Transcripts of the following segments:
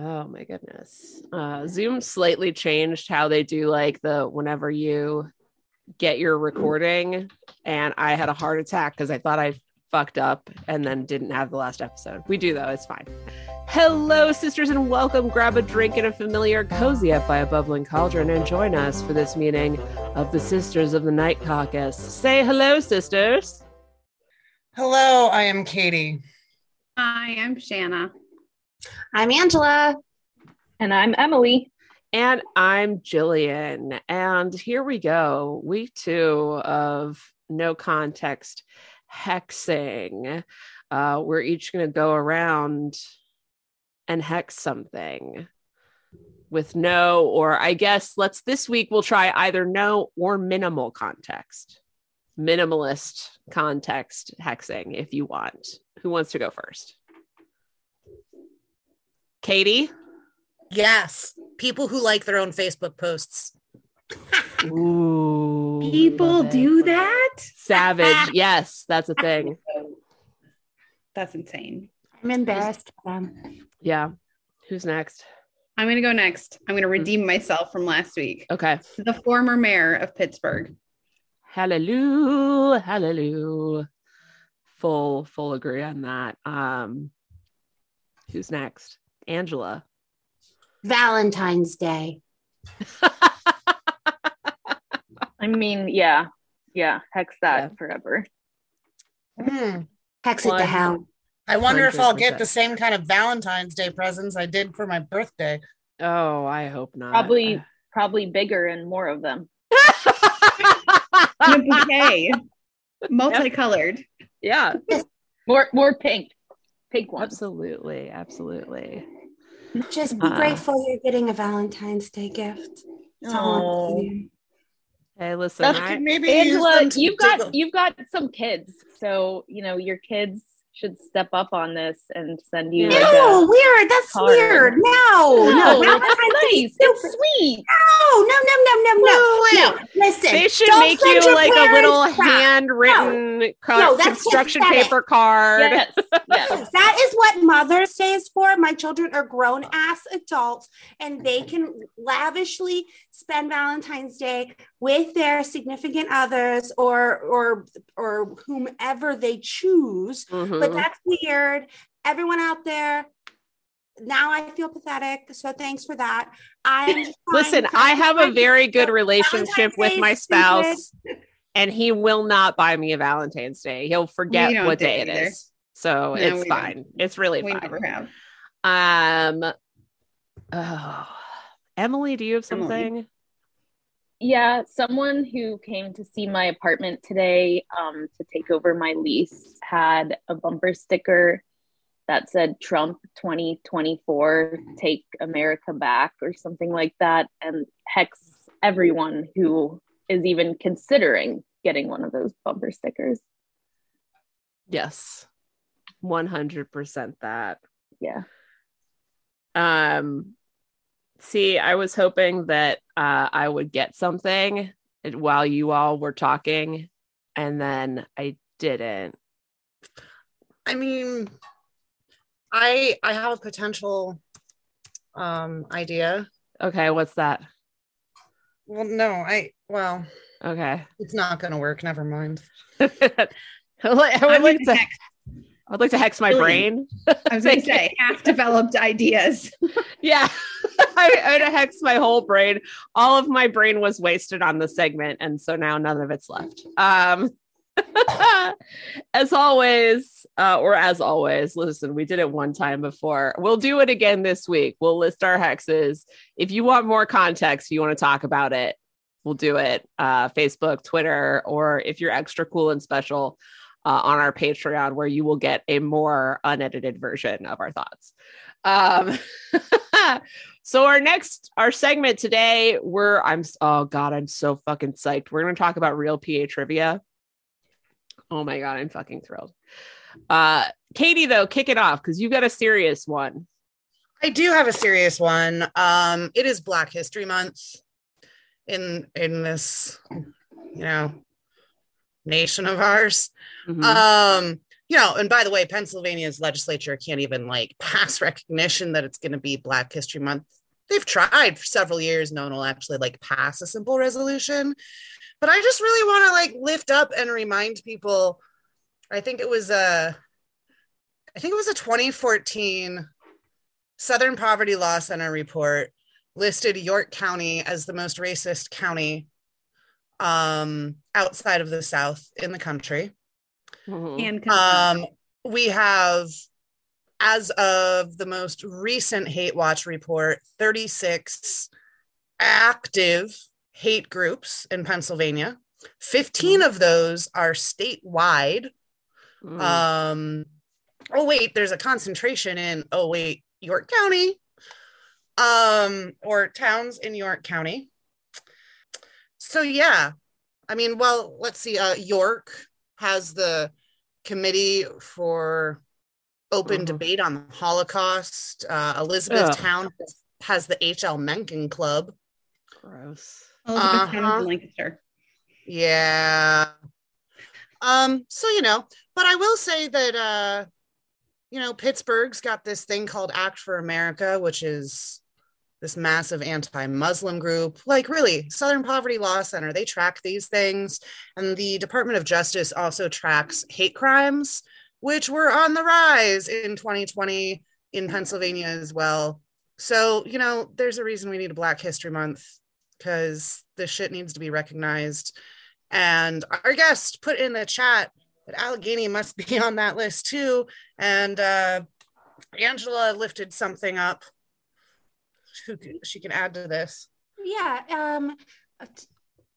Oh my goodness. Uh, Zoom slightly changed how they do like the whenever you get your recording, and I had a heart attack because I thought I fucked up and then didn't have the last episode. We do though, it's fine. Hello, sisters, and welcome. Grab a drink and a familiar, cozy up by a bubbling cauldron, and join us for this meeting of the Sisters of the Night Caucus. Say hello, sisters. Hello, I am Katie. Hi, I'm Shanna. I'm Angela. And I'm Emily. And I'm Jillian. And here we go. Week two of No Context Hexing. Uh, we're each going to go around and hex something with no, or I guess let's this week we'll try either no or minimal context. Minimalist context hexing if you want. Who wants to go first? Katie? Yes, people who like their own Facebook posts. Ooh. People do that? Savage. yes, that's a thing. That's insane. I'm embarrassed for. Yeah. Who's next? I'm going to go next. I'm going to redeem myself from last week. Okay. The former mayor of Pittsburgh. Hallelujah. Hallelujah. Full, full agree on that. Um, who's next? Angela. Valentine's Day. I mean, yeah, yeah, hex that Yeah. forever. Hmm. Hex it to hell. I wonder if I'll get the same kind of Valentine's Day presents I did for my birthday. Oh, I hope not. Probably, probably bigger and more of them. In a bouquet. Multicolored. yeah, More, more pink, pink ones. absolutely. Absolutely. Just be Uh. grateful you're getting a Valentine's Day gift. That's Oh. Hey, listen, I, Maybe Angela, you've got tickle- you've got some kids, so you know your kids should step up on this and send you. Yeah. like, No, weird. That's card. weird. No, no, no, that's nice. It's stupid. sweet. No, no, no, no, no, no. Wait, No, listen. they should don't make you like a little handwritten co- No, construction pathetic. paper card. Yes, yes. That is what Mother's Day is for. My children are grown ass adults and they can lavishly spend Valentine's Day with their significant others or or or whomever they choose. Mhm. But that's weird. Everyone out there, now I feel pathetic. So thanks for that. I'm Listen, trying- I have a very good Valentine's relationship with Day my is stupid. spouse, and he will not buy me a Valentine's Day. He'll forget what day it either. is. So No, it's we don't. fine. It's really We fine. never have. Um oh Emily, do you have Emily. something? Yeah, someone who came to see my apartment today um, to take over my lease had a bumper sticker that said Trump 2024, take America back, or something like that, and hex everyone who is even considering getting one of those bumper stickers. Yes. 100% that. Yeah. Um see, I was hoping that uh I would get something while you all were talking and then I didn't. I mean, I I have a potential um idea. Okay, what's that? Well, no, I well, Okay. it's not gonna work. Never mind. I would like, I would I'm like gonna hex- I would like to hex my brain. I was going to say, half developed ideas. Yeah. I, I would hex my whole brain. All of my brain was wasted on the segment, and so now none of it's left. Um as always, uh, or as always, listen, we did it one time before. We'll do it again this week. We'll list our hexes. If you want more context, if you want to talk about it, we'll do it. Uh, Facebook, Twitter, or if you're extra cool and special, uh, on our Patreon, where you will get a more unedited version of our thoughts. Um, so our next our segment today, we're I'm oh god, I'm so fucking psyched. We're gonna talk about real PA trivia. Oh my god, I'm fucking thrilled. Uh, Katie, though, kick it off because you got a serious one. I do have a serious one. Um, it is Black History Month in in this, you know, nation of ours. Mhm. Um, you know, and by the way, Pennsylvania's legislature can't even like pass recognition that it's going to be Black History Month. They've tried for several years. No one will actually like pass a simple resolution. But I just really want to like lift up and remind people. I think it was a, I think it was a 2014 Southern Poverty Law Center report listed York County as the most racist county um, outside of the South in the country. Mhm. And Um, we have, as of the most recent Hate Watch report, 36 active hate groups in Pennsylvania. 15 of those are statewide. Mhm. Um, oh, wait, there's a concentration in, oh, wait, York County um, or towns in York County. So, yeah, I mean, well, let's see. Uh, York has the committee for open Mhm. debate on the Holocaust. Uh, Ugh. Elizabethtown has the H.L. Mencken Club. Gross. Elizabethtown uh-huh. of Lancaster. Yeah. Um, so you know, but I will say that uh, you know, Pittsburgh's got this thing called Act for America, which is this massive anti-Muslim group. Like really, Southern Poverty Law Center, they track these things. And the Department of Justice also tracks hate crimes, which were on the rise in 2020 in Pennsylvania as well. So, you know, there's a reason we need a Black History Month because this shit needs to be recognized. And our guest put in the chat that Allegheny must be on that list too. And uh, Angela lifted something up. Who She can add to this. Yeah. Um,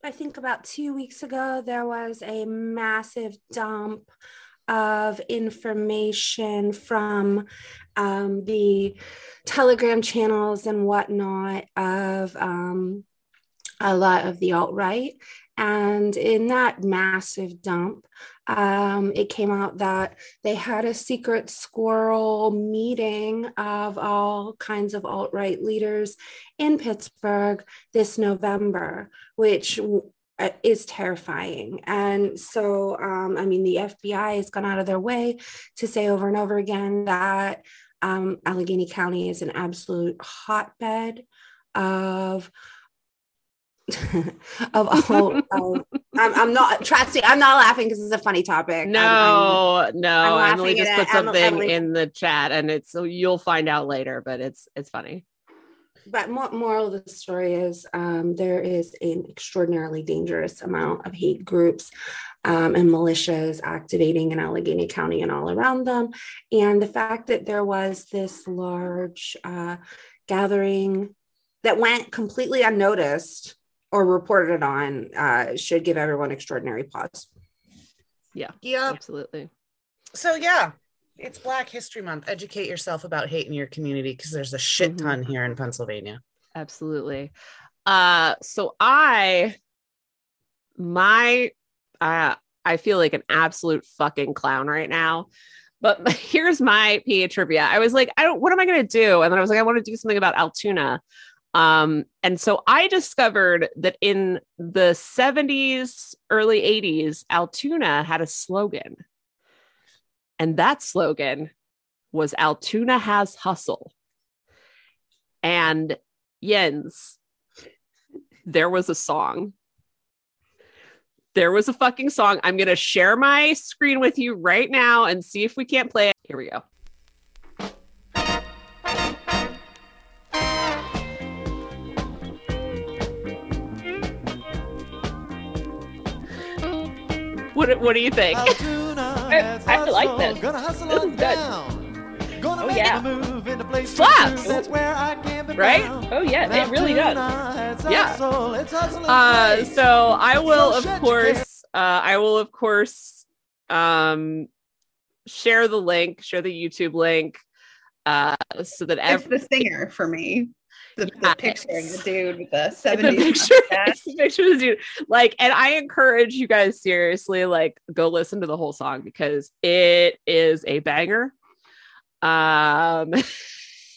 I think about two weeks ago, there was a massive dump of information from um, the Telegram channels and whatnot of um, a lot of the alt right. And in that massive dump, um, it came out that they had a secret squirrel meeting of all kinds of alt right leaders in Pittsburgh this November, which is terrifying. And so, um, I mean, the FBI has gone out of their way to say over and over again that um, Allegheny County is an absolute hotbed of. of all, of, I'm, I'm not trusting. I'm not laughing because it's a funny topic. I'm- I'm- No, no. I'm Emily just put. Something Emily- in the chat, and it's so you'll find out later. But it's it's funny. But more, moral of the story is um, there is an extraordinarily dangerous amount of hate groups um, and militias activating in Allegheny County and all around them. And the fact that there was this large uh, gathering that went completely unnoticed or reported on uh, should give everyone extraordinary pause. Yeah. Yep. Absolutely. So yeah, it's Black History Month. Educate yourself about hate in your community because there's a shit Mhm. ton here in Pennsylvania. Absolutely. Uh so I my uh I feel like an absolute fucking clown right now. But here's my PA trivia. I was like, I don't what am I gonna do? And then I was like, I want to do something about Altoona. Um, and so I discovered that in the 70s, early 80s, Altoona had a slogan. And that slogan was Altoona has hustle. And Jens, there was a song. There was a fucking song. I'm going to share my screen with you right now and see if we can't play it. Here we go. What, what do you think? I- I like this. This is good. Oh yeah. Slaps. Right? Right? Oh yeah, it really does. Yeah. Uh, so I will, of course, uh, I will, of course, um, share the link, share the YouTube link, uh, so that every- It's every the singer for me. The, the Yeah, picture of the dude with the the 70s picture, mustache. the picture of the dude, like, and I encourage you guys seriously, like, go listen to the whole song because it is a banger. Um,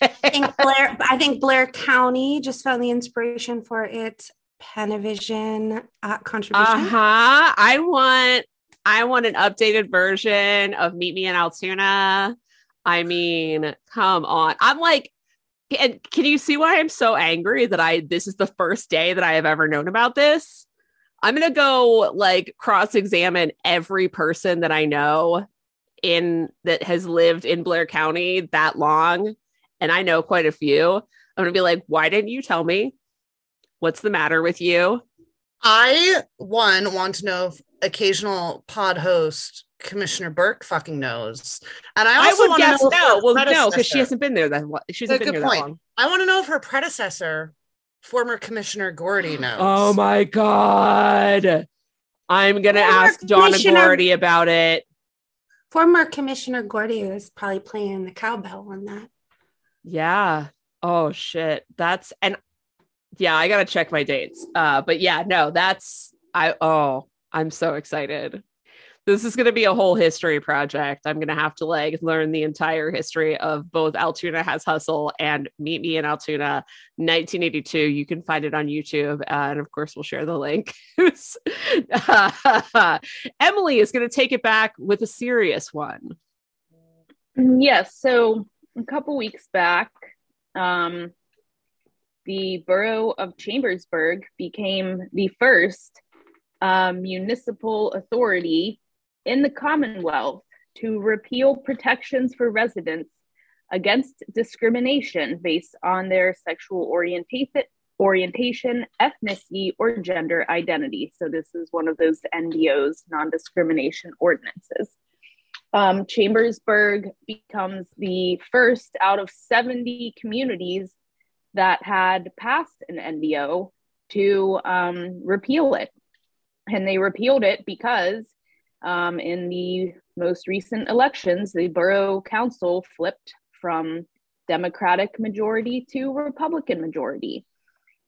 I think Blair, I think Blair County just found the inspiration for its Panavision uh, contribution. Uh huh. I want I want an updated version of Meet Me in Altoona. I mean, come on. I'm like, and can you see why I'm so angry that I this is the first day that I have ever known about this? I'm gonna go like cross-examine every person that I know in that has lived in Blair County that long, and I know quite a few. I'm gonna be like, why didn't you tell me? What's the matter with you? I one want to know occasional pod host Commissioner Burke fucking knows, and I I, also would want to guess know no. Well, no, because she hasn't been there that lo- she hasn't Good here point. I want to know if her predecessor, former Commissioner Gordy, knows. Oh my god. I'm gonna Former ask Donna Gordy about it. Former Commissioner Gordy is probably playing the cowbell on that. Yeah. Oh shit. That's and yeah, I gotta check my dates. Uh, but yeah, no, that's I oh, I'm so excited. This is gonna be a whole history project. I'm gonna have to like learn the entire history of both Altoona Has Hustle and Meet Me in Altoona 1982. You can find it on YouTube, uh, and of course, we'll share the link. Emily is gonna take it back with a serious one. Yes. So a couple weeks back, um, the borough of Chambersburg became the first um, municipal authority in the Commonwealth to repeal protections for residents against discrimination based on their sexual orientation, orientation, ethnicity, or gender identity. So this is one of those NDO's non-discrimination ordinances. Um, Chambersburg becomes the first out of 70 communities that had passed an NDO to um, repeal it. And they repealed it because um, in the most recent elections, the borough council flipped from Democratic majority to Republican majority.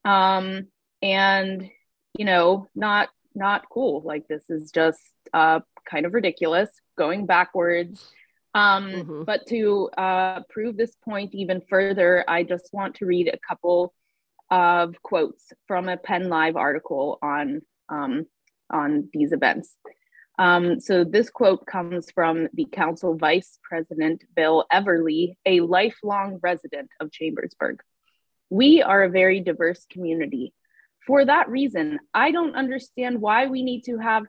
Um, and, you know, not not cool. Like this is just uh, kind of ridiculous, going backwards. Um, Mhm. But to uh, prove this point even further, I just want to read a couple of quotes from a Penn Live article on um, on these events. Um, so this quote comes from the council vice president Bill Everly, a lifelong resident of Chambersburg. We are a very diverse community. For that reason, I don't understand why we need to have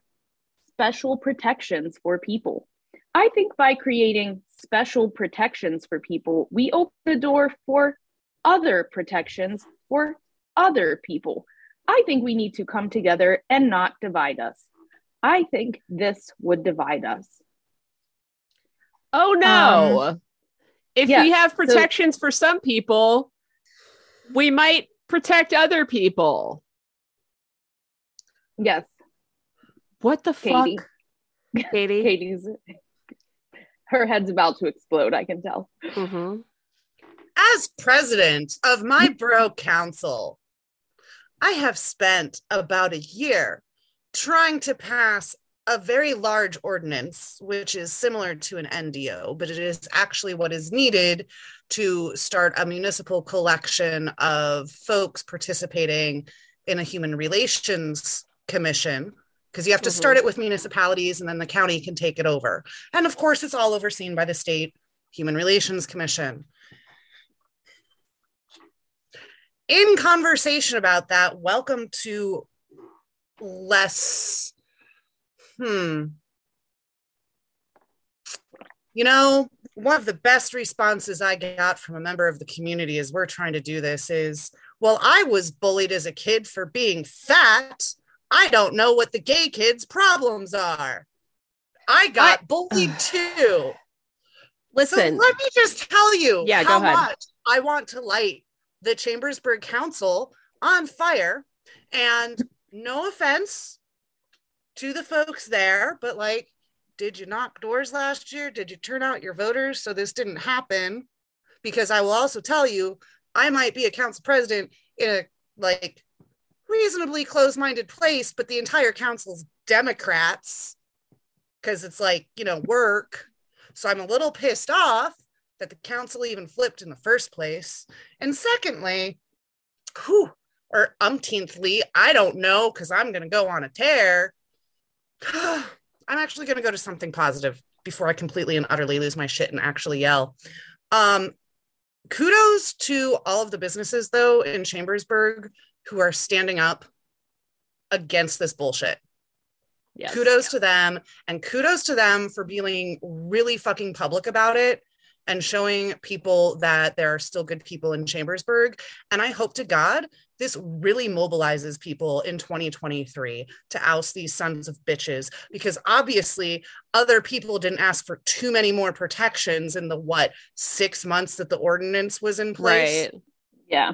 special protections for people. I think by creating special protections for people, we open the door for other protections for other people. I think we need to come together and not divide us. I think this would divide us. Oh no. if yeah, we have so- protections for some people, we might protect other people. Yes, What the Katie. fuck? Katie. Katie's her head's about to explode, I can tell. Mhm. As president of my borough council, I have spent about a year trying to pass a very large ordinance, which is similar to an NDO, but it is actually what is needed to start a municipal collection of folks participating in a human relations commission. Because you have to start mm-hmm. it with municipalities and then the county can take it over. And of course, it's all overseen by the state Human Relations Commission. In conversation about that, welcome to less. Hmm. You know, one of the best responses I got from a member of the community as we're trying to do this is, well, I was bullied as a kid for being fat. I don't know what the gay kids' problems are. I got bullied too. Listen, So let me just tell you Yeah, go how ahead. much I want to light the Chambersburg Council on fire. And no offense to the folks there, but like, did you knock doors last year? Did you turn out your voters so this didn't happen? Because I will also tell you, I might be a council president in a like reasonably close-minded place, but the entire council's Democrats because it's like, you know, work. So I'm a little pissed off that the council even flipped in the first place. And secondly, whew, or umpteenthly, I don't know because I'm going to go on a tear. I'm actually going to go to something positive before I completely and utterly lose my shit and actually yell. Um, kudos to all of the businesses though in Chambersburg who are standing up against this bullshit. Yes. Kudos to them and kudos to them for being really fucking public about it and showing people that there are still good people in Chambersburg. And I hope to God this really mobilizes people in 2023 to oust these sons of bitches because obviously other people didn't ask for too many more protections in the what six months that the ordinance was in place. Right. Yeah.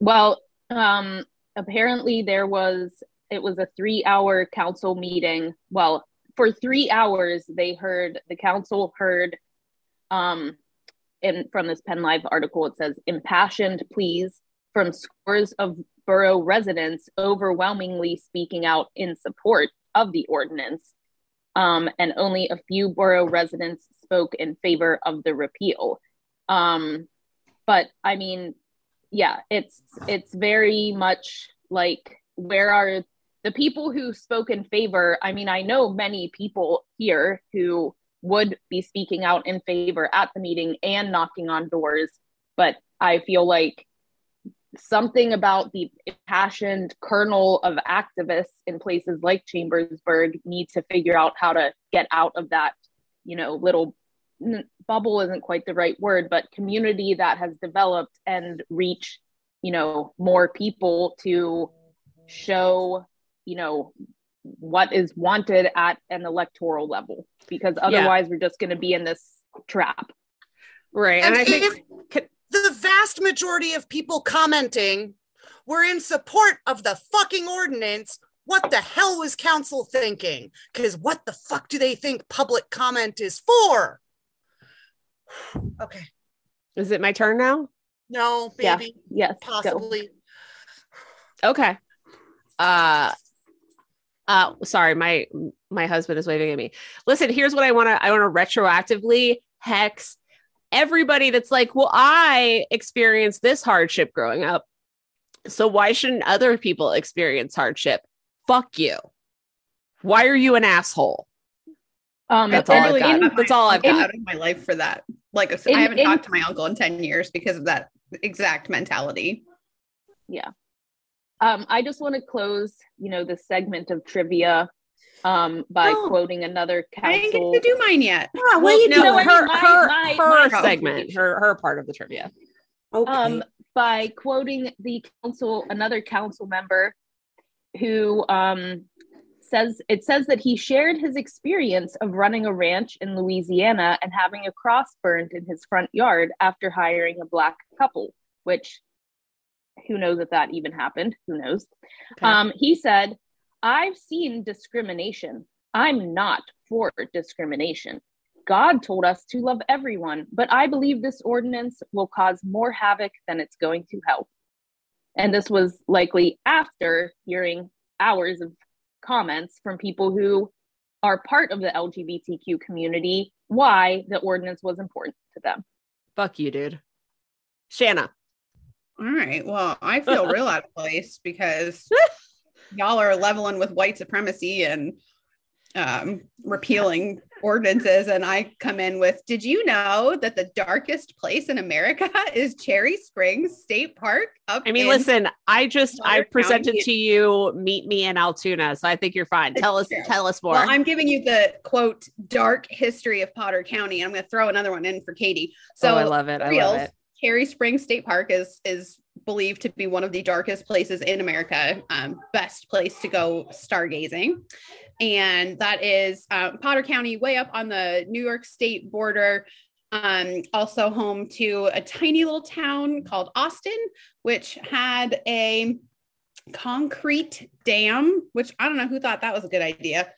Well, um, apparently there was it was a three hour council meeting. Well, for three hours they heard the council heard um in from this Penn Live article it says impassioned pleas from scores of borough residents overwhelmingly speaking out in support of the ordinance. Um, and only a few borough residents spoke in favor of the repeal. Um, but I mean, yeah, it's it's very much like where are the people who spoke in favor? I mean, I know many people here who would be speaking out in favor at the meeting and knocking on doors, but I feel like something about the impassioned kernel of activists in places like Chambersburg need to figure out how to get out of that, you know, little bubble isn't quite the right word, but community that has developed and reach, you know, more people to show, you know, what is wanted at an electoral level because otherwise we're just going to be in this trap. Right. And, And I think if- The vast majority of people commenting were in support of the fucking ordinance. What the hell was council thinking? Because what the fuck do they think public comment is for? Okay. is it my turn now? No, Yeah. maybe, Yes. go. possibly. Okay. Uh uh sorry, my my husband is waving at me. Listen, here's what I want to I want to retroactively hex everybody that's like, "Well, I experienced this hardship growing up. So why shouldn't other people experience hardship?" Fuck you. Why are you an asshole? Um, That's all I've got. in- That's all I've I'm got. out of my life for that. Like I haven't in- talked to my uncle in 10 years because of that exact mentality. Um, I just want to close, you know, this segment of trivia um, by No. quoting another council. I didn't council. get to do mine yet. Yeah, what Well, you no, doing? her My- her, my- her my segment, her her part of the trivia. Okay. um, by quoting the council, another council member who um, says it says that he shared his experience of running a ranch in Louisiana and having a cross burned in his front yard after hiring a black couple, which who knows if that even happened? Who knows? Okay. Um, he said, I've seen discrimination. I'm not for discrimination. God told us to love everyone, but I believe this ordinance will cause more havoc than it's going to help. And this was likely after hearing hours of comments from people who are part of the LGBTQ community why the ordinance was important to them. Fuck you, dude. Shanna. All right. Well, I feel real out of place because y'all are leveling with white supremacy and um, repealing ordinances. And I come in with Did you know that the darkest place in America is Cherry Springs State Park? Up I mean, listen, I just I presented County. to you meet me in Altoona, so I think you're fine. It's Tell us true. tell us more. Well, I'm giving you the quote dark history of Potter County. I'm going to throw another one in for Katie. So oh, I love it. I love it. Cherry Springs State Park is is believed to be one of the darkest places in America. Um, best place to go stargazing, and that is um, Potter County, way up on the New York State border. Um, also home to a tiny little town called Austin, which had a concrete dam. Which I don't know who thought that was a good idea.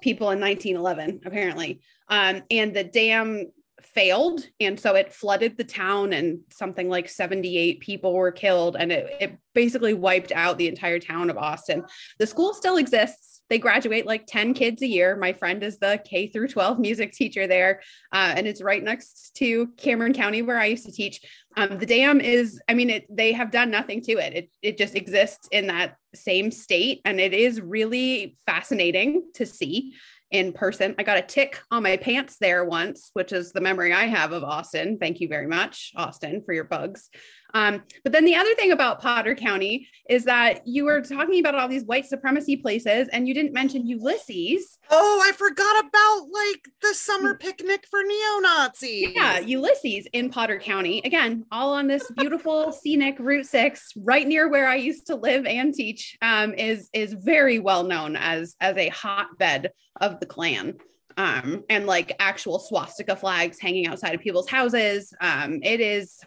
People in 1911, apparently. Um, and the dam failed and so it flooded the town and something like 78 people were killed and it, it basically wiped out the entire town of austin. The school still exists. They graduate like 10 kids a year. My friend is the k through 12 music teacher there uh, and it's right next to cameron county where i used to teach. Um, the dam is i mean it, they have done nothing to it. it it just exists in that same state and it is really fascinating to see in person. I got a tick on my pants there once, which is the memory I have of Austin. Thank you very much, Austin, for your bugs. Um, but then the other thing about Potter County is that you were talking about all these white supremacy places and you didn't mention Ulysses. Oh, I forgot about like the summer picnic for neo Nazis. Yeah, Ulysses in Potter County. Again, all on this beautiful scenic Route 6, right near where I used to live and teach, um, is is very well known as as a hotbed of the Klan. Um, and like actual swastika flags hanging outside of people's houses. Um, it is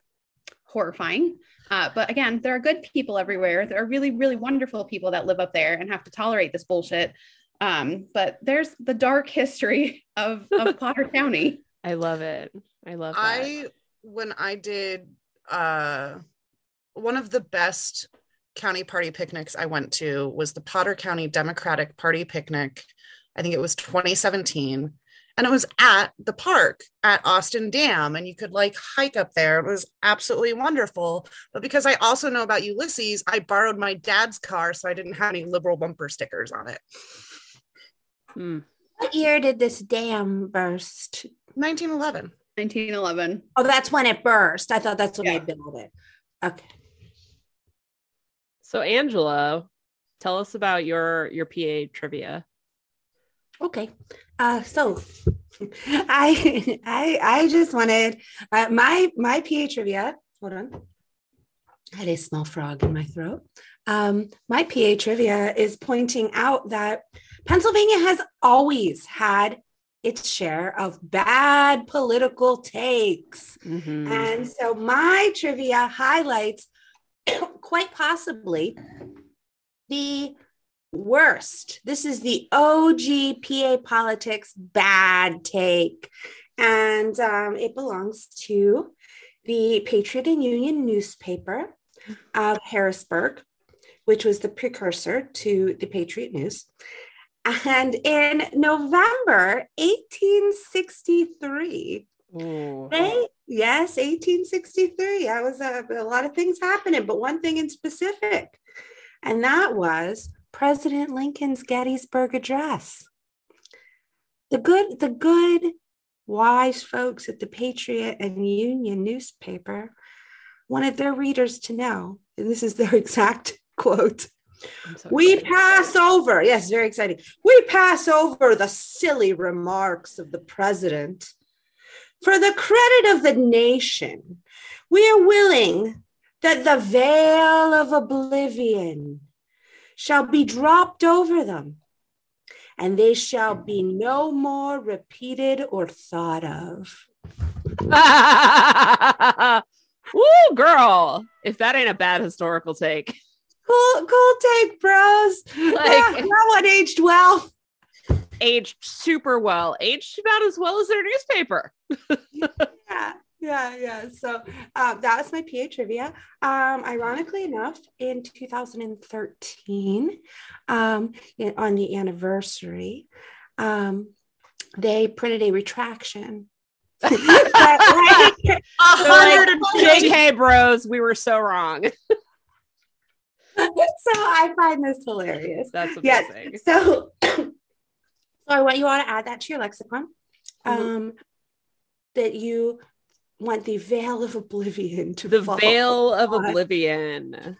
horrifying. Uh, but again, there are good people everywhere. There are really, really wonderful people that live up there and have to tolerate this bullshit. Um, but there's the dark history of, of Potter County. I love it. I love that. I when I did uh one of the best county party picnics I went to was the Potter County Democratic Party picnic. I think it was 2017 and it was at the park at Austin Dam and you could like hike up there. It was absolutely wonderful. But because I also know about Ulysses, I borrowed my dad's car so I didn't have any liberal bumper stickers on it. Hmm. What year did this dam burst? 1911. 1911. Oh, that's when it burst. I thought that's when Yeah. they built it. Okay. So Angela, tell us about your your PA trivia. Okay. Uh, so I I I just wanted uh, my my PA trivia. Hold on. I had a small frog in my throat. Um, my PA trivia is pointing out that Pennsylvania has always had its share of bad political takes. Mhm. And so my trivia highlights quite possibly the worst. This is the OG PA politics bad take. And um, it belongs to the Patriot and Union newspaper of Harrisburg, which was the precursor to the Patriot News. And in November 1863, Ooh. they, yes, 1863. That was a, a lot of things happening, but one thing in specific, and that was President Lincoln's Gettysburg Address. The good, the good, wise folks at the Patriot and Union newspaper wanted their readers to know, and this is their exact quote. So We pass over, yes, very exciting. We pass over the silly remarks of the president. For the credit of the nation, we are willing that the veil of oblivion shall be dropped over them, and they shall be no more repeated or thought of. Woo, girl! If that ain't a bad historical take, Cool, cool take, bros. Like- that one aged well. aged super well, aged about as well as their newspaper. yeah yeah yeah so um, that was my pa trivia um ironically enough in 2013 um in- on the anniversary um they printed a retraction But, like, A hundred and fifty. JK bros, we were so wrong. so i find this hilarious That's Yes. amazing. so so i want you all to add that to your lexicon Mhm. um that you want the veil of oblivion to The fall. veil of oblivion.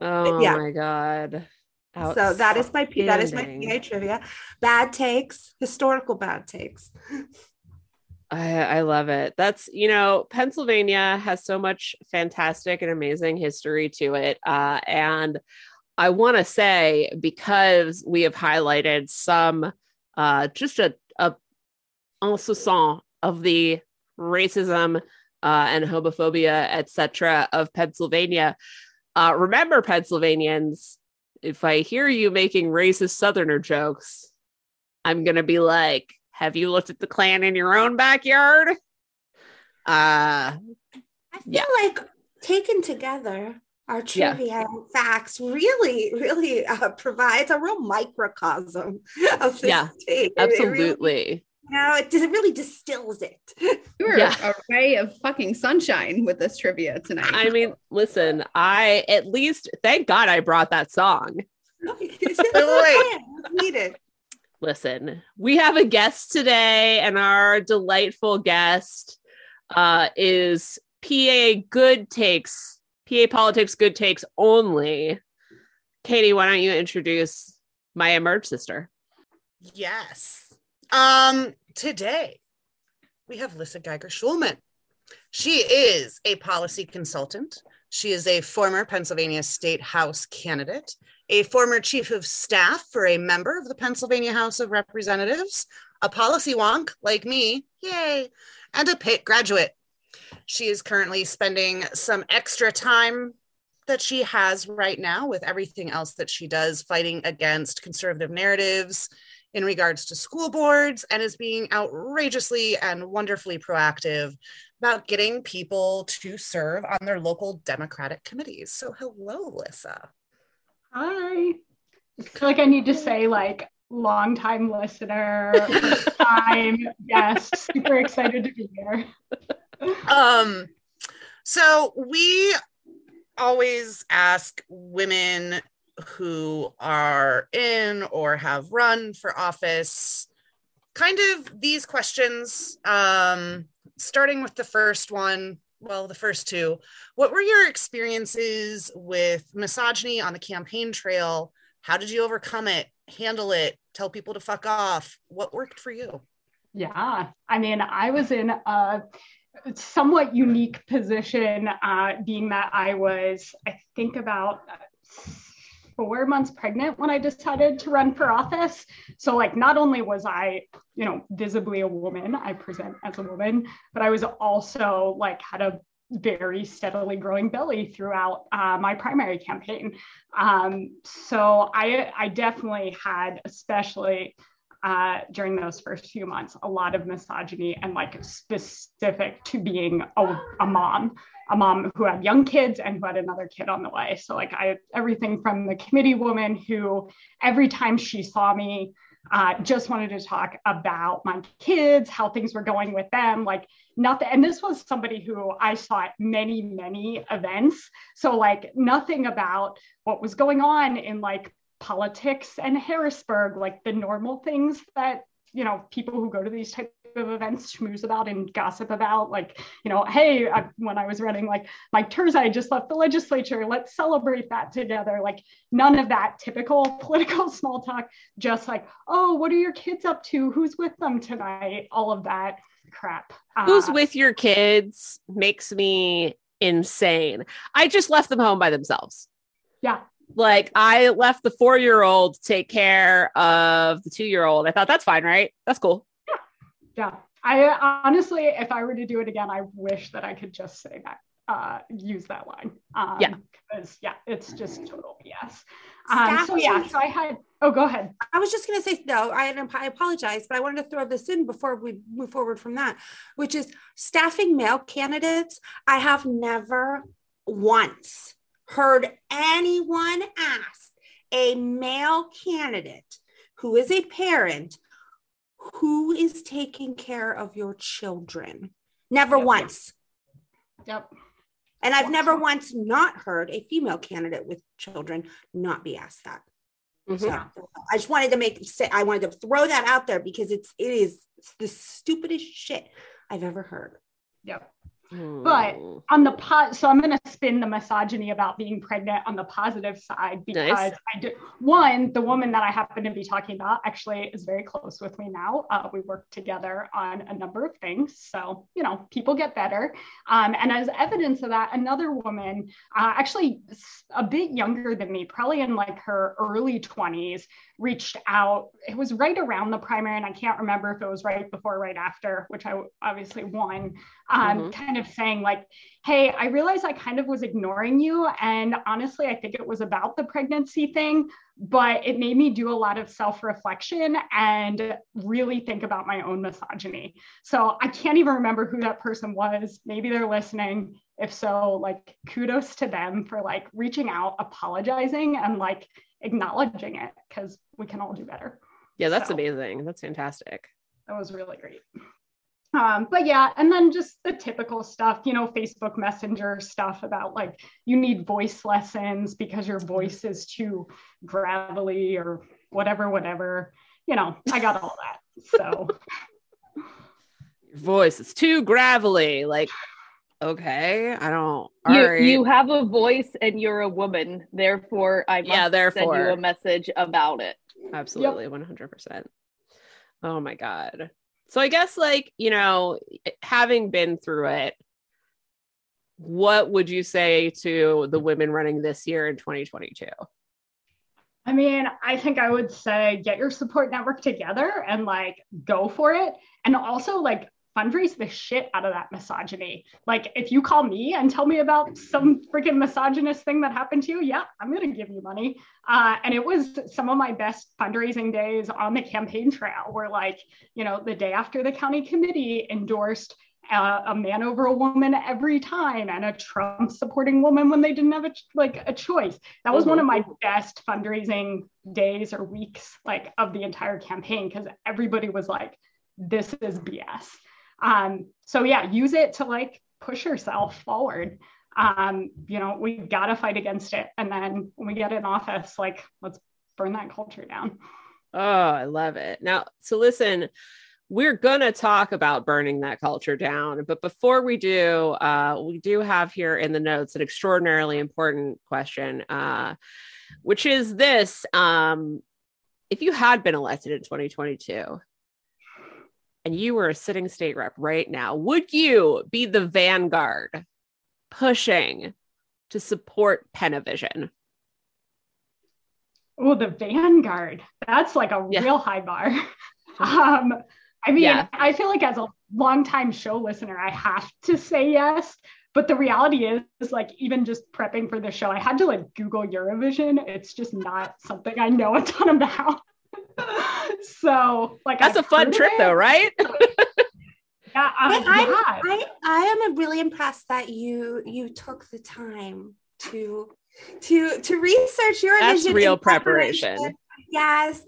Oh Yeah. my god. So that is my P- that is my PA trivia. Bad takes, historical bad takes. I, I love it. That's you know, Pennsylvania has so much fantastic and amazing history to it. Uh, and I want to say because we have highlighted some uh just a a en of the racism uh, and homophobia, etc., of Pennsylvania. Uh, remember, Pennsylvanians, if I hear you making racist Southerner jokes, I'm gonna be like, "Have you looked at the Klan in your own backyard?" Uh, I feel Yeah. like taken together, our Yeah. trivia and facts really, really uh, provides a real microcosm of this Yeah, state. Really- absolutely. you know, it, it really distills it. You were Yeah. a ray of fucking sunshine with this trivia tonight. I mean, listen, I at least thank God I brought that song. It's needed. listen, we have a guest today, and our delightful guest uh, is PA Good Takes, PA Politics Good Takes only. Katie, why don't you introduce my emerge sister? Yes. Um, today we have Lissa Geiger Shulman. She is a policy consultant. She is a former Pennsylvania State House candidate, a former chief of staff for a member of the Pennsylvania House of Representatives, a policy wonk like me, yay, and a Pitt graduate. She is currently spending some extra time that she has right now with everything else that she does fighting against conservative narratives in regards to school boards and is being outrageously and wonderfully proactive about getting people to serve on their local democratic committees. So hello, Lissa. Hi. I feel like I need to say like long time listener, first time guest, super excited to be here. Um so we always ask women who are in or have run for office. Kind of these questions um starting with the first one well the first two. What were your experiences with misogyny on the campaign trail? How did you overcome it handle it tell people to fuck off? What worked for you? Yeah. I mean, I was in a somewhat unique position, uh, being that I was, I think, about four months pregnant when I decided to run for office. So, like, not only was I, you know, visibly a woman, I present as a woman, but I was also like had a very steadily growing belly throughout uh, my primary campaign. Um, so I, I definitely had, especially uh, during those first few months, a lot of misogyny and like specific to being a, a mom, a mom who had young kids and who had another kid on the way. So like I everything from the committee woman who every time she saw me uh, just wanted to talk about my kids, how things were going with them, like nothing. And this was somebody who I saw at many, many events. So, like, nothing about what was going on in like politics and Harrisburg, like the normal things that, you know, people who go to these type of events schmooze about and gossip about like you know hey I, when i was running like mike Turzai just left the legislature. Let's celebrate that together. Like none of that typical political small talk just like oh what are your kids up to? Who's with them tonight? All of that crap. Who's Uh, with your kids makes me insane. I just left them home by themselves. yeah Like I left the four year old to take care of the two year old. I thought that's fine, right? That's cool. yeah Yeah. i honestly if i were to do it again i wish that i could just say that uh use that line um Yeah. because yeah it's just total bs um so yeah so i had oh go ahead I was just going to say, no, I, I apologize, but I wanted to throw this in before we move forward from that, which is staffing male candidates. I have never once heard anyone ask a male candidate who is a parent who is taking care of your children. Never Yep. once. yep And I've never once not heard a female candidate with children not be asked that. Mhm. So I just wanted to make say I wanted to throw that out there because it's it is the stupidest shit I've ever heard. yep But- Hmm. on the pot so i'm going to spin the misogyny about being pregnant on the positive side because Nice. i did one the woman that i happen to be talking about actually is very close with me now uh, we work together on a number of things so you know people get better um, and as evidence of that another woman uh, actually a bit younger than me probably in like her early 20s reached out it was right around the primary and i can't remember if it was right before or right after which i obviously won um, Mhm. kind of saying like hey i realized i kind of was ignoring you and honestly i think it was about the pregnancy thing but it made me do a lot of self-reflection and really think about my own misogyny so i can't even remember who that person was maybe they're listening if so like kudos to them for like reaching out apologizing and like acknowledging it because we can all do better Yeah, that's So- amazing. That's fantastic. that was really great. Um, but yeah, and then just the typical stuff, you know, Facebook Messenger stuff about like you need voice lessons because your voice is too gravelly or whatever, whatever. you know, I got all that. So Your voice is too gravelly. Like, okay, I don't. You, all right. you have a voice and you're a woman. Therefore, I must Yeah, send you a message about it. Absolutely, 100%. Oh my God. So I guess, like, you know, eh, having been through it, what would you say to the women running this year in 2022? I mean, I think I would say get your support network together and like go for it. And also like fundraise the shit out of that misogyny. Like if you call me and tell me about some freaking misogynist thing that happened to you, yeah, I'm gonna give you money. Uh, and it was some of my best fundraising days on the campaign trail where like, you know, the day after the county committee endorsed uh, a man over a woman every time and a Trump supporting woman when they didn't have a, ch- like a choice. That was one of my best fundraising days or weeks like of the entire campaign because everybody was like, this is BS. Um, so yeah, use it to like push yourself forward. Um, you know, we gotta fight against it. And then when we get in office, like let's burn that culture down. Oh, I love it. Now, so listen, we're gonna talk about burning that culture down, but before we do, uh, we do have here in the notes an extraordinarily important question, uh, which is this: um, if you had been elected in 2022 and you were a sitting state rep right now, would you be the vanguard pushing to support Penavision? Oh, the Vanguard. That's like a Yeah. real high bar. um, I mean, Yeah. I feel like as a longtime show listener, I have to say yes. But the reality is, is like even just prepping for the show, I had to like Google Eurovision. It's just not something I know a ton about. So like That's I've a fun trip, it. though, right? Yeah, um, I'm, yeah. I, I am really impressed that you you took the time to to to research your That's vision real in preparation. Yes,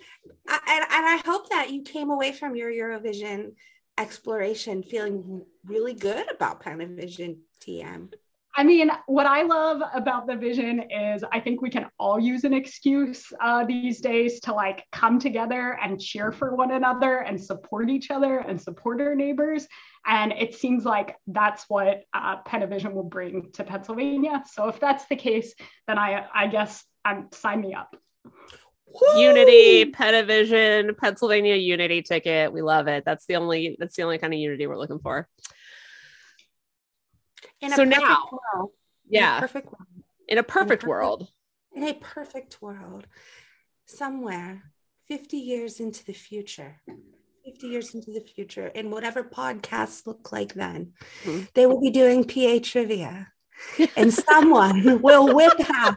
I, and and I hope that you came away from your Eurovision exploration feeling really good about Panavision TM. I mean, what I love about the vision is I think we can all use an excuse uh, these days to like come together and cheer for one another and support each other and support our neighbors. And it seems like that's what uh, Panavision will bring to Pennsylvania. So if that's the case, then I, I guess I'm sign me up. Unity, Petavision, Pennsylvania Unity ticket. We love it. That's the only that's the only kind of unity we're looking for. In So now- world, in a Yeah, perfect world, in a perfect perfect- world. in a perfect world, somewhere 50 years into the future, 50 years into the future, in whatever podcasts look like then, Mhm. they will be doing PA trivia. and someone will whip out.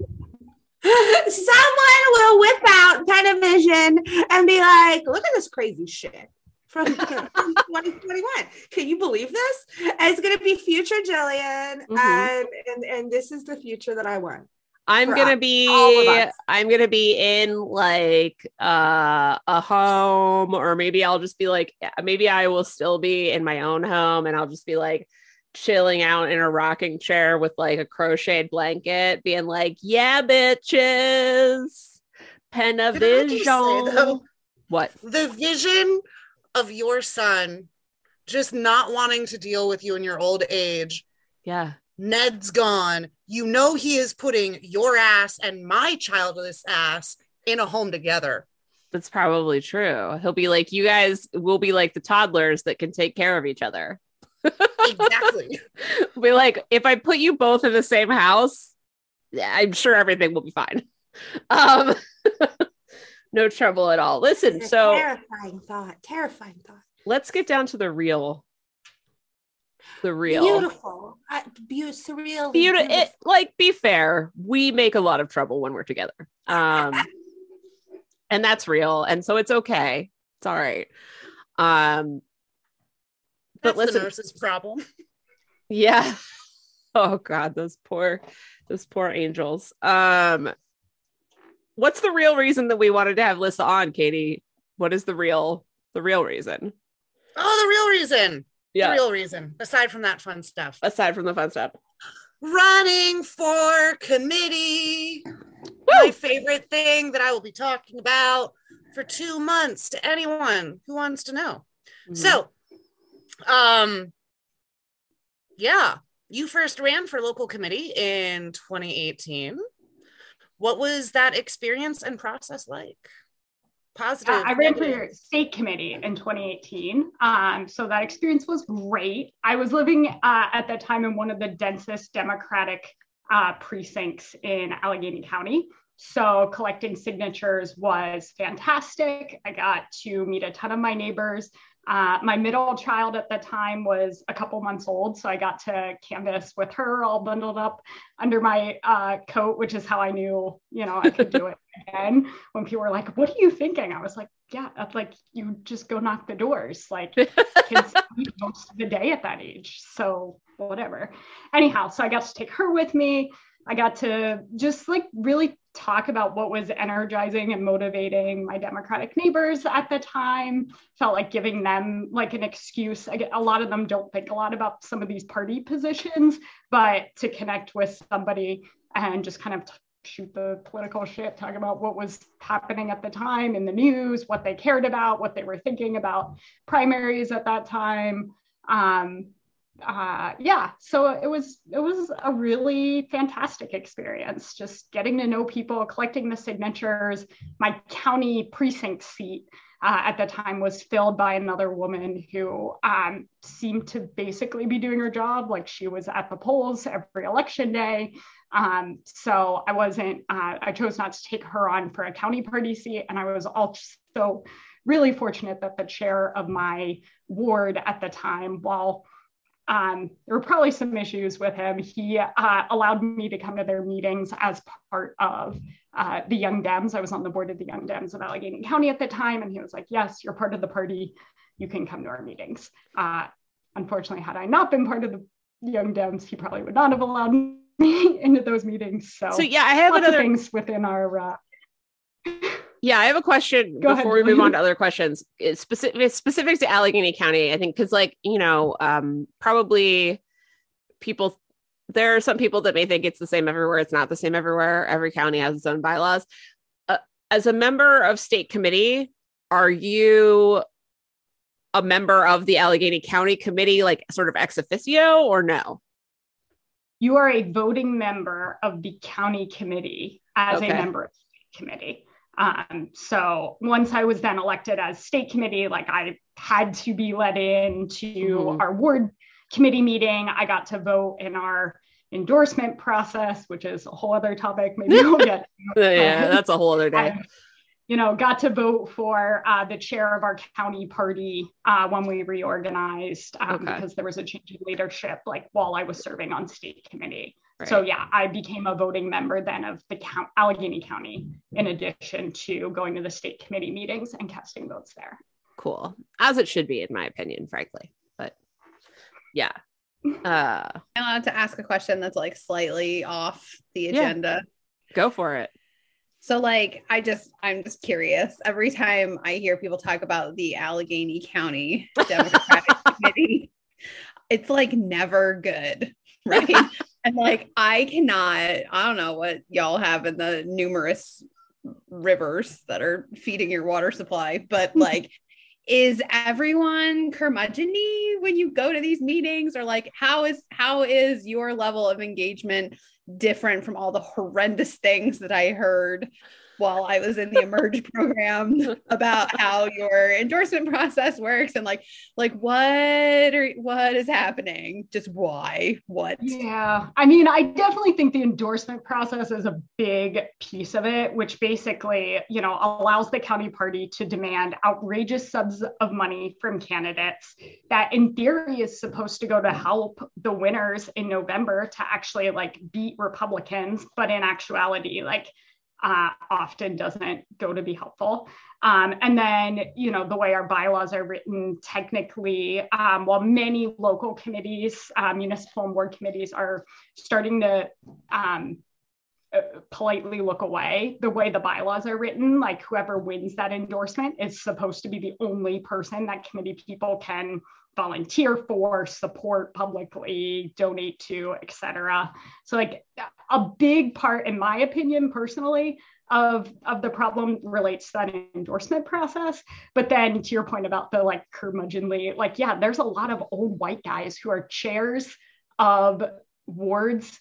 Someone will whip out Panavision and be like, look at this crazy shit from 2021. Can you believe this? And it's gonna be future Jillian, Mhm. and, and and this is the future that I want. I'm gonna us, be. I'm gonna be in like uh a home or maybe I'll just be like maybe I will still be in my own home and I'll just be like chilling out in a rocking chair with like a crocheted blanket being like yeah bitches Can I just Penavision what the vision of your son just not wanting to deal with you in your old age yeah Ned's gone. You know he is putting your ass and my childless ass in a home together. That's probably true. He'll be like, you guys will be like the toddlers that can take care of each other. Exactly. be like, if I put you both in the same house, yeah, I'm sure everything will be fine. Um, no trouble at all. Listen, It's a so terrifying thought. Terrifying thought. let's get down to the real. The real. Beautiful. Uh, be- surreal. Beautiful. It, like, be fair. We make a lot of trouble when we're together. Um, and that's real. And so it's okay. It's all right. Um, but That's the listen, nurse's problem. Yeah. Oh God, those poor, those poor angels. Um, what's the real reason that we wanted to have Lissa on, Katie? What is the real, the real reason? Oh, the real reason. Yeah. The real reason, aside from that fun stuff. Aside from the fun stuff. Running for committee. my favorite thing that I will be talking about for two months to anyone who wants to know. So, um, yeah, you first ran for local committee in 2018. What was that experience and process like? Positive. Uh, I ran for your state committee in 2018. Um, so that experience was great. I was living uh, at that time in one of the densest Democratic uh, precincts in Allegheny County. So collecting signatures was fantastic. I got to meet a ton of my neighbors. Uh, my middle child at the time was a couple months old, so I got to canvas with her all bundled up under my uh, coat, which is how I knew, you know, I could do it again. When people were like, "What are you thinking?" I was like, "Yeah, that's like you just go knock the doors." Like kids most of the day at that age, so whatever. Anyhow, so I got to take her with me. I got to just like really talk about what was energizing and motivating my Democratic neighbors at the time. Felt like giving them like an excuse. I get, a lot of them don't think a lot about some of these party positions, but to connect with somebody and just kind of t- shoot the political shit, talk about what was happening at the time in the news, what they cared about, what they were thinking about primaries at that time. Um, uh, yeah, so it was it was a really fantastic experience. Just getting to know people, collecting the signatures. My county precinct seat uh, at the time was filled by another woman who um, seemed to basically be doing her job, like she was at the polls every election day. Um, so I wasn't. Uh, I chose not to take her on for a county party seat, and I was also really fortunate that the chair of my ward at the time, while um, there were probably some issues with him. He uh, allowed me to come to their meetings as part of uh, the Young Dems. I was on the board of the Young Dems of Allegheny County at the time, and he was like, "Yes, you're part of the party. You can come to our meetings." Uh, unfortunately, had I not been part of the Young Dems, he probably would not have allowed me into those meetings. So, So yeah, I have lots of things within our. Yeah, I have a question Go ahead, before we move on to other questions. It's specific specific to Allegheny County, I think, because like you know, um, probably people there are some people that may think it's the same everywhere. It's not the same everywhere. Every county has its own bylaws. Uh, as a member of state committee, are you a member of the Allegheny County committee, like sort of ex officio, or no? you are a voting member of the county committee as Okay. a member of the committee. Um, so once I was then elected as state committee, like I had to be let in to Mhm. our ward committee meeting. I got to vote in our endorsement process, which is a whole other topic. Maybe we'll get. yeah, that's a whole other day. I, you know, got to vote for uh, the chair of our county party uh, when we reorganized um, Okay. because there was a change in leadership, like while I was serving on state committee. So yeah, I became a voting member then of the count Allegheny County, in addition to going to the state committee meetings and casting votes there. cool, as it should be, in my opinion, frankly. But yeah, uh, I'm allowed to ask a question that's like slightly off the Yeah. agenda. go for it. So like I just I'm just curious. Every time I hear people talk about the Allegheny County Democratic Committee, it's like never good, right? and like I cannot, I don't know what y'all have in the numerous rivers that are feeding your water supply, but like is everyone curmudgeon when you go to these meetings? Or like how is how is your level of engagement different from all the horrendous things that I heard while I was in the Emerge program about how your endorsement process works and like like what are what is happening? Just why? What? Yeah, I mean, I definitely think the endorsement process is a big piece of it, which basically, you know, allows the county party to demand outrageous sums of money from candidates that, in theory, is supposed to go to help the winners in November to actually like beat Republicans, but in actuality, like uh, often doesn't go to be helpful. Um, and then, you know, the way our bylaws are written, technically, um, while many local committees, uh, municipal and ward committees are starting to um, uh, politely look away, the way the bylaws are written, like whoever wins that endorsement is supposed to be the only person that committee people can volunteer for, support publicly, donate to, etc. So like a big part, in my opinion, personally, of of the problem relates to that endorsement process. But then to your point about the like curmudgeonly, like yeah, there's a lot of old white guys who are chairs of wards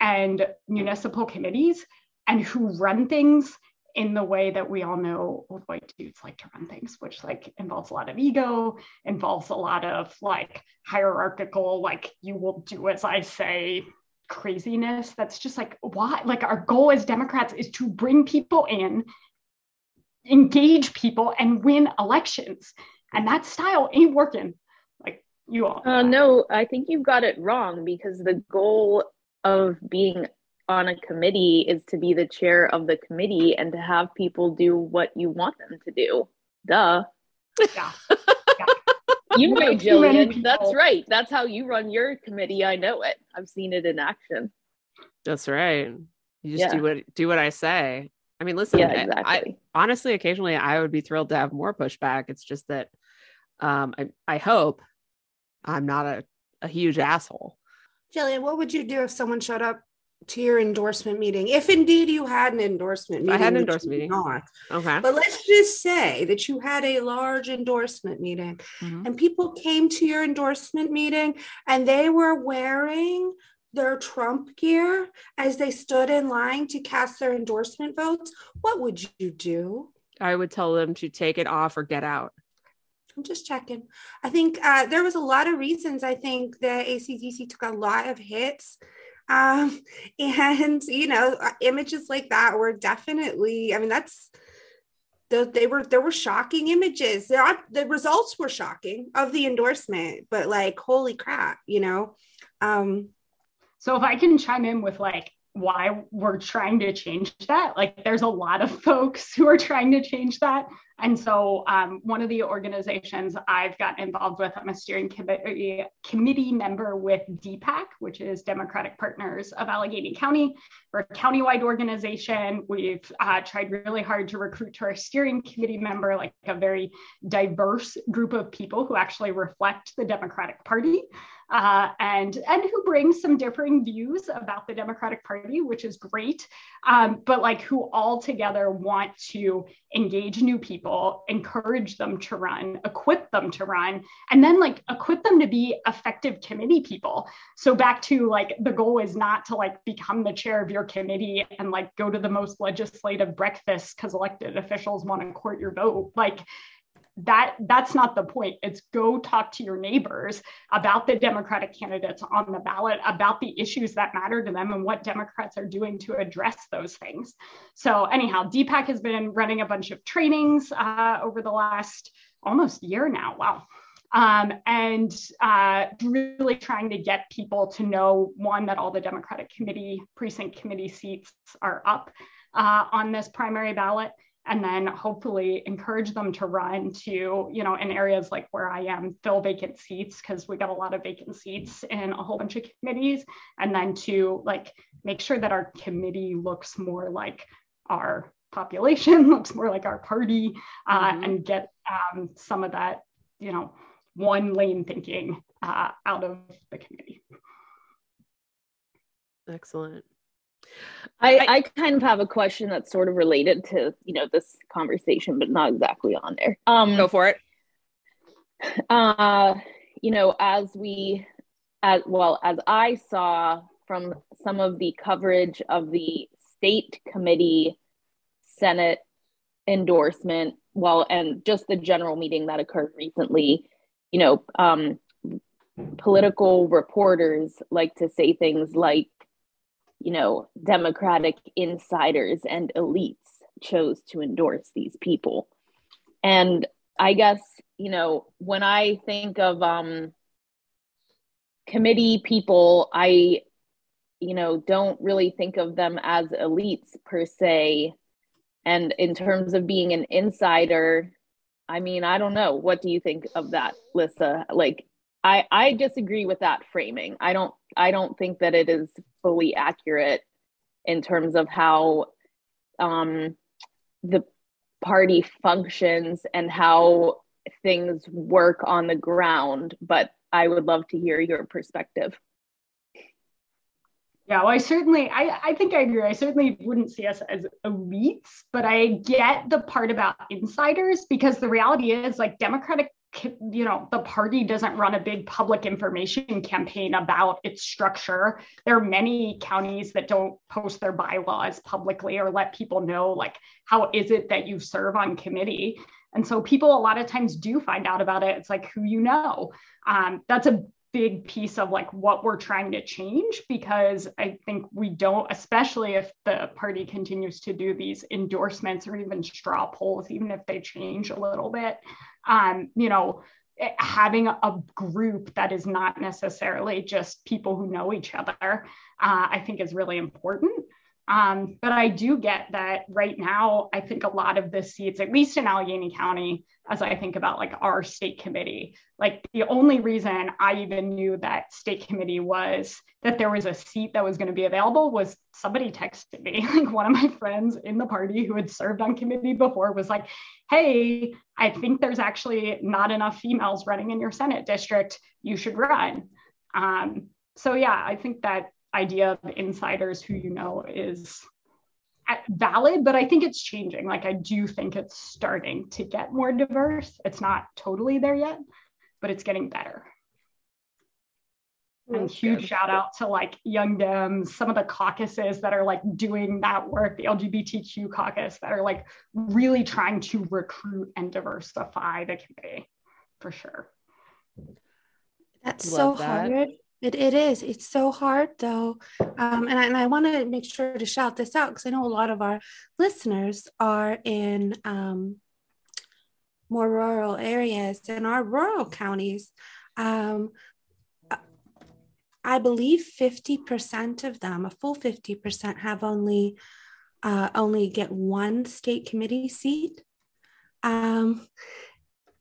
and municipal committees and who run things in the way that we all know old white dudes like to run things, which like involves a lot of ego, involves a lot of like hierarchical, like you will do as I say craziness. That's just like why? Like our goal as Democrats is to bring people in, engage people, and win elections. And that style ain't working. Like you all. Uh, no, I think you've got it wrong because the goal of being on a committee is to be the chair of the committee and to have people do what you want them to do. Duh. Yeah. You know, Way too many Jillian, that's right. That's how you run your committee. I know it. I've seen it in action. That's right. You just Yeah. do what do what I say. I mean, listen, Yeah, I- exactly. I, honestly, occasionally I would be thrilled to have more pushback. It's just that um, I, I hope I'm not a, a huge asshole. Jillian, what would you do if someone showed up to your endorsement meeting? If indeed you had an endorsement meeting. I had an endorsement meeting. not. Okay. But let's just say that you had a large endorsement meeting Mhm. and people came to your endorsement meeting and they were wearing their Trump gear as they stood in line to cast their endorsement votes. What would you do? I would tell them to take it off or get out. I'm just checking. I think uh, there was a lot of reasons. I think the ACDC took a lot of hits. Um, and, you know, uh, images like that were definitely, I mean, that's, the, they were, there were shocking images. There the results were shocking of the endorsement, but like, holy crap, you know? Um, So if I can chime in with like why we're trying to change that, like there's a lot of folks who are trying to change that. And so um, one of the organizations I've gotten involved with, I'm a steering committee committee member with DPAC, which is Democratic Partners of Allegheny County. We're a countywide organization. We've uh, tried really hard to recruit to our steering committee member like a very diverse group of people who actually reflect the Democratic Party uh, and and who brings some differing views about the Democratic Party, which is great. Um, but like who all together want to engage new people, encourage them to run, equip them to run, and then like equip them to be effective committee people. So back to like the goal is not to like become the chair of your committee and like go to the most legislative breakfast because elected officials want to court your vote. Like that that's not the point. It's go talk to your neighbors about the democratic candidates on the ballot about the issues that matter to them and what democrats are doing to address those things. So anyhow dpac has been running a bunch of trainings uh, over the last almost year now. Wow. Um, and uh, really trying to get people to know one that all the democratic committee precinct committee seats are up uh, on this primary ballot and then hopefully encourage them to run to you know in areas like where i am fill vacant seats because we got a lot of vacant seats in a whole bunch of committees and then to like make sure that our committee looks more like our population looks more like our party uh, Mhm. and get um, some of that you know one lane thinking uh, out of the committee Excellent. I, I- I kind of have a question that's sort of related to you know this conversation, but not exactly on there. Um, Go for it. uh, you know, as we, as well as I saw from some of the coverage of the state committee Senate endorsement, well, and just the general meeting that occurred recently, you know, um, political reporters like to say things like, you know, Democratic insiders and elites chose to endorse these people. And I guess, you know, when I think of um, committee people, I, you know, don't really think of them as elites per se. And in terms of being an insider, I mean, I don't know. What do you think of that, Lissa? Like, I I disagree with that framing. I don't I don't think that it is fully accurate in terms of how um, the party functions and how things work on the ground. But I would love to hear your perspective. Yeah, well, I certainly, I, I think I agree. I certainly wouldn't see us as elites, but I get the part about insiders because the reality is, like, Democratic, you know, the party doesn't run a big public information campaign about its structure. There are many counties that don't post their bylaws publicly or let people know, like, how is it that you serve on committee? And so people a lot of times do find out about it. It's like who you know. Um, that's a big piece of like what we're trying to change because I think we don't, especially if the party continues to do these endorsements or even straw polls, even if they change a little bit. Um, you know, eh, having a group that is not necessarily just people who know each other, uh, I think is really important. Um, but I do get that right now, I think a lot of the seats, at least in Allegheny County, as I think about like our state committee, like the only reason I even knew that state committee was that there was a seat that was going to be available was somebody texted me. Like one of my friends in the party who had served on committee before was like, Hey, I think there's actually not enough females running in your Senate district. You should run. Um, so, yeah, I think that idea of insiders who you know is valid, but I think it's changing. Like, I do think it's starting to get more diverse. It's not totally there yet, but it's getting better. And That's huge good. shout out to like Young Dems, some of the caucuses that are like doing that work, the LGBTQ caucus that are like really trying to recruit and diversify the committee for sure. That's Love so that. hard it, it is. It's so hard though. Um, and I, and I want to make sure to shout this out because I know a lot of our listeners are in um, more rural areas and our rural counties. Um, I believe 50% of them, a full 50%, have only uh, only get one state committee seat. Um,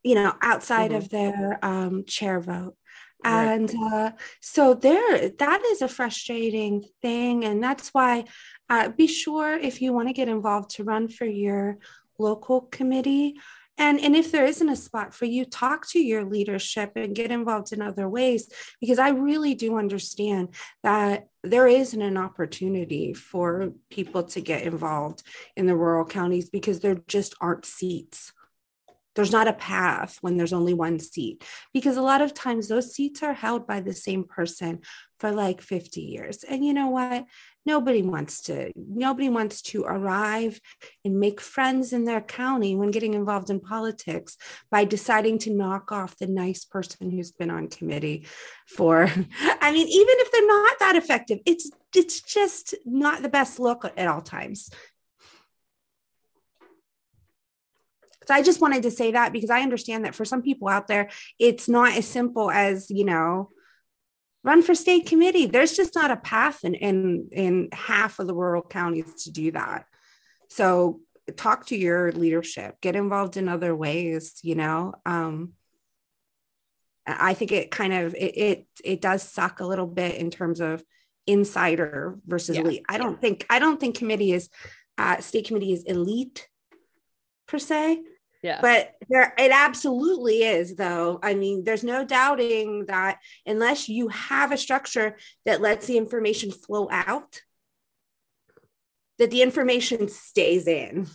you know, outside mm-hmm. of their um, chair vote. And uh, so there, that is a frustrating thing. And that's why uh, be sure if you want to get involved to run for your local committee. And, and if there isn't a spot for you, talk to your leadership and get involved in other ways, because I really do understand that there isn't an opportunity for people to get involved in the rural counties because there just aren't seats there's not a path when there's only one seat because a lot of times those seats are held by the same person for like 50 years. And you know what? Nobody wants to nobody wants to arrive and make friends in their county when getting involved in politics by deciding to knock off the nice person who's been on committee for i mean even if they're not that effective it's it's just not the best look at all times So I just wanted to say that because I understand that for some people out there, it's not as simple as, you know, run for state committee. There's just not a path in, in, in half of the rural counties to do that. So talk to your leadership, get involved in other ways, you know. Um, I think it kind of it, it, it does suck a little bit in terms of insider versus yeah. elite. I don't think I don't think committee is uh, state committee is elite per se. Yeah. But there it absolutely is though. I mean, there's no doubting that unless you have a structure that lets the information flow out, that the information stays in.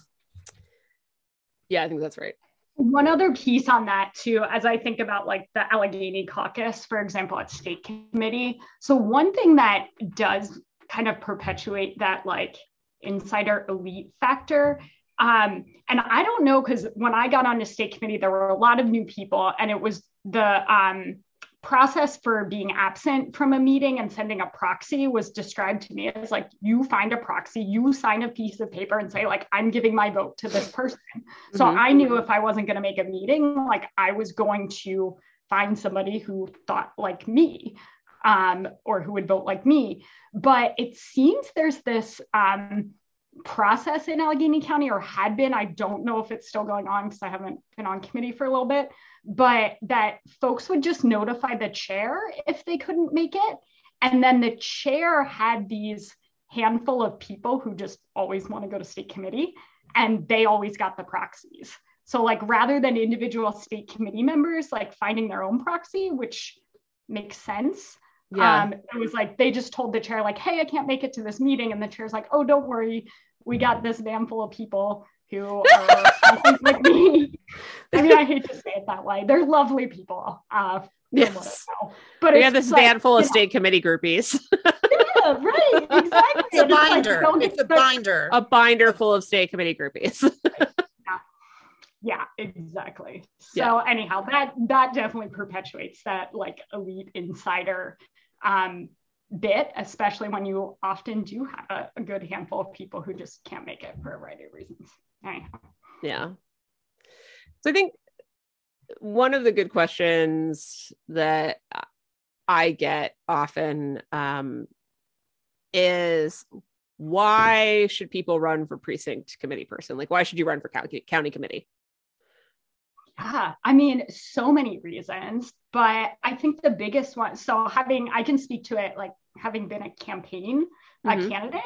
Yeah, I think that's right. One other piece on that too, as I think about like the Allegheny caucus, for example, at state committee. So one thing that does kind of perpetuate that like insider elite factor um, and I don't know because when I got on the state committee, there were a lot of new people, and it was the um, process for being absent from a meeting and sending a proxy was described to me as like you find a proxy, you sign a piece of paper and say like I'm giving my vote to this person. Mm-hmm. So I knew if I wasn't going to make a meeting, like I was going to find somebody who thought like me um, or who would vote like me. But it seems there's this. Um, process in Allegheny County or had been. I don't know if it's still going on because I haven't been on committee for a little bit, but that folks would just notify the chair if they couldn't make it. And then the chair had these handful of people who just always want to go to state committee and they always got the proxies. So like rather than individual state committee members like finding their own proxy, which makes sense, Yeah. Um, it was like they just told the chair, like, hey, I can't make it to this meeting. And the chair's like, oh, don't worry. We got this van full of people who are like me. I mean, I hate to say it that way. They're lovely people. Uh, from what I Yes. But we it's have this like, van full of you know, state committee groupies. yeah, right, exactly. It's a And like, binder. don't It's a expect- binder. a binder full of state committee groupies. Yeah, exactly. So Yeah. anyhow, that that definitely perpetuates that like elite insider um, bit, especially when you often do have a, a good handful of people who just can't make it for a variety of reasons. Anyhow. yeah. So I think one of the good questions that I get often um, is why should people run for precinct committee person? Like, why should you run for county, county committee? Yeah, I mean, so many reasons, but I think the biggest one. So having, I can speak to it like having been a campaign a Mhm. candidate,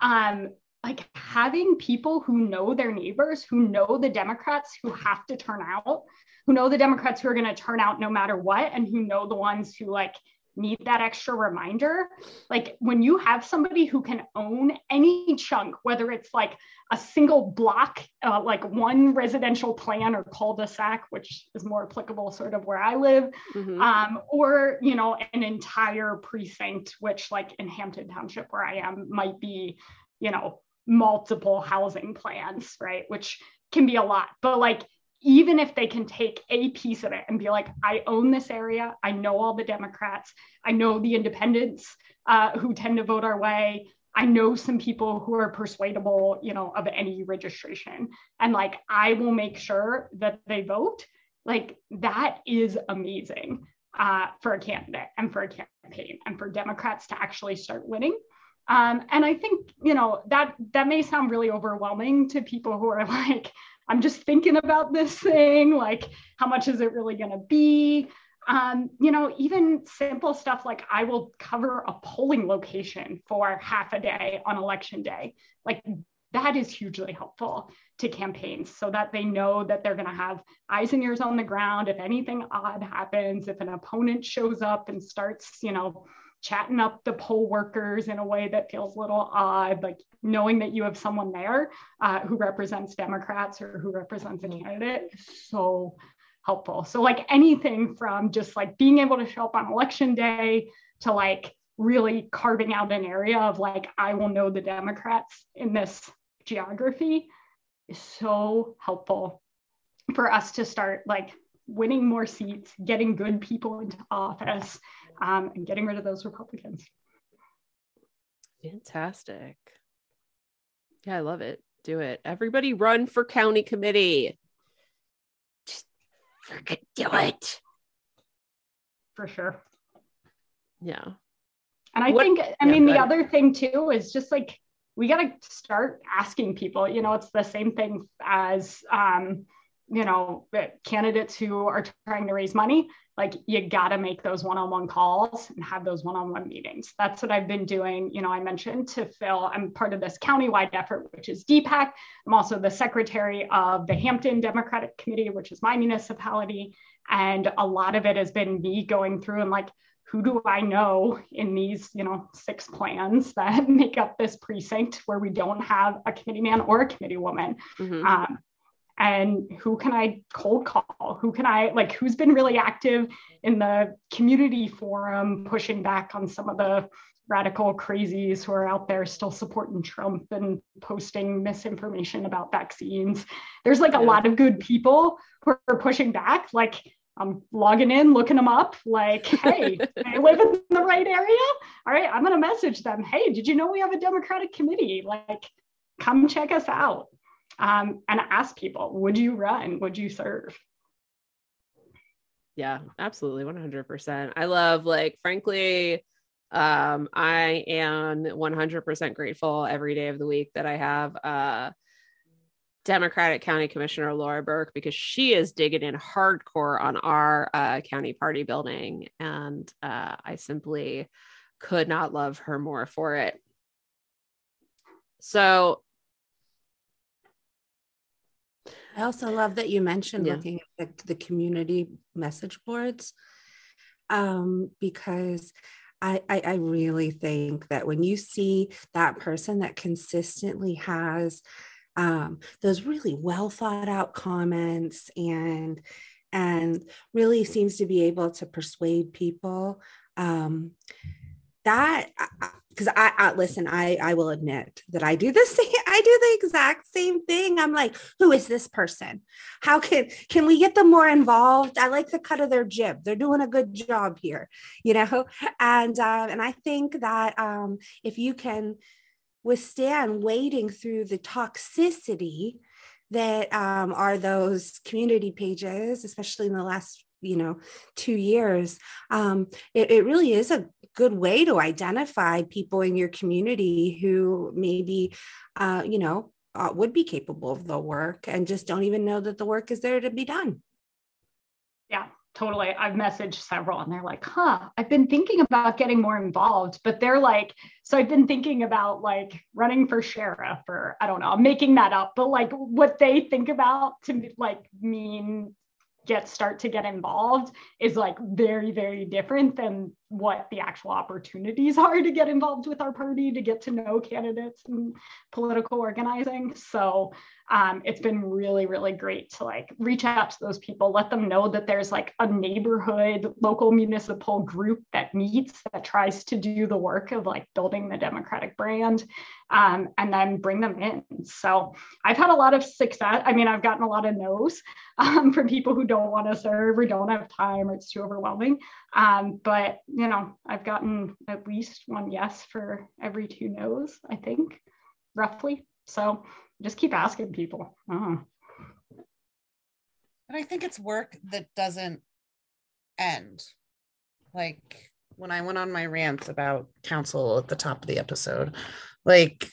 um, like having people who know their neighbors, who know the Democrats who have to turn out, who know the Democrats who are going to turn out no matter what, and who know the ones who like need that extra reminder. Like when you have somebody who can own any chunk, whether it's like a single block, uh, like one residential plan or cul-de-sac, which is more applicable sort of where I live, Mhm. um, or you know an entire precinct which like in hampton township where i am might be you know multiple housing plans right which can be a lot but like even if they can take a piece of it and be like i own this area. I know all the democrats. I know the independents uh, who tend to vote our way. I know some people who are persuadable you know of any registration. And like i will make sure that they vote. Like that is amazing uh, for a candidate and for a campaign and for Democrats to actually start winning. Um, and I think you know that that may sound really overwhelming to people who are like, I'm just thinking about this thing. Like, how much is it really going to be? Um, you know, even simple stuff like I will cover a polling location for half a day on election day. Like that is hugely helpful to campaigns so that they know that they're going to have eyes and ears on the ground if anything odd happens if an opponent shows up and starts you know chatting up the poll workers in a way that feels a little odd like knowing that you have someone there uh, who represents democrats or who represents a candidate is so helpful. So like anything from just like being able to show up on election day to like really carving out an area of like i will know the democrats in this geography is so helpful for us to start like winning more seats, getting good people into office, um, and getting rid of those Republicans. Fantastic. Yeah, I love it. Do it. Everybody run for county committee. Just freaking do it. For sure. Yeah. And I What- think, I yeah, mean, the other thing too is just like we got to start asking people. You know, it's the same thing as, um, you know, the candidates who are trying to raise money. Like you got to make those one-on-one calls and have those one-on-one meetings. That's what I've been doing. You know, I mentioned to Phil, I'm part of this countywide effort, which is DPAC. I'm also the secretary of the Hampton Democratic Committee, which is my municipality. And a lot of it has been me going through and like, who do I know in these, you know, six plans that make up this precinct where we don't have a committee man or a committee woman? Mhm. Um, and who can I cold call? Who can I like? Who's been really active in the community forum, pushing back on some of the radical crazies who are out there still supporting Trump and posting misinformation about vaccines? There's like a lot of good people who are pushing back. Like I'm logging in, looking them up. Like, hey, they live in the right area. All right, I'm gonna message them. Hey, did you know we have a Democratic committee? Like, come check us out. Um, and ask people, would you run? Would you serve? Yeah, absolutely. 100%. I love, like, frankly, um, I am 100% grateful every day of the week that I have uh, Democratic County Commissioner Laura Burke because she is digging in hardcore on our uh, county party building. And uh, I simply could not love her more for it. So, I also love that you mentioned Yeah. looking at the, the community message boards um, because I, I, I really think that when you see that person that consistently has um, those really well thought out comments and and really seems to be able to persuade people um, that because I, I, listen I, I will admit that i do the same i do the exact same thing. I'm like who is this person? How can can we get them more involved? I like the cut of their jib. They're doing a good job here you know? And uh, and i think that um, if you can withstand wading through the toxicity that um, are those community pages especially in the last you know two years um, it, it really is a good way to identify people in your community who maybe uh, you know uh, would be capable of the work and just don't even know that the work is there to be done. Yeah totally. I've messaged several and they're like huh i've been thinking about getting more involved but they're like so i've been thinking about like running for sheriff or i don't know i'm making that up but like what they think about to like mean get start to get involved is like very very different than what the actual opportunities are to get involved with our party to get to know candidates and political organizing. So um, it's been really really great to like reach out to those people let them know that there's like a neighborhood local municipal group that meets that tries to do the work of like building the democratic brand um, and then bring them in. So i've had a lot of success i mean i've gotten a lot of no's um, from people who don't want to serve or don't have time or it's too overwhelming um, but you know i've gotten at least one yes for every two no's i think roughly so just keep asking people. Oh. But I think it's work that doesn't end. Like when I went on my rant about council at the top of the episode, like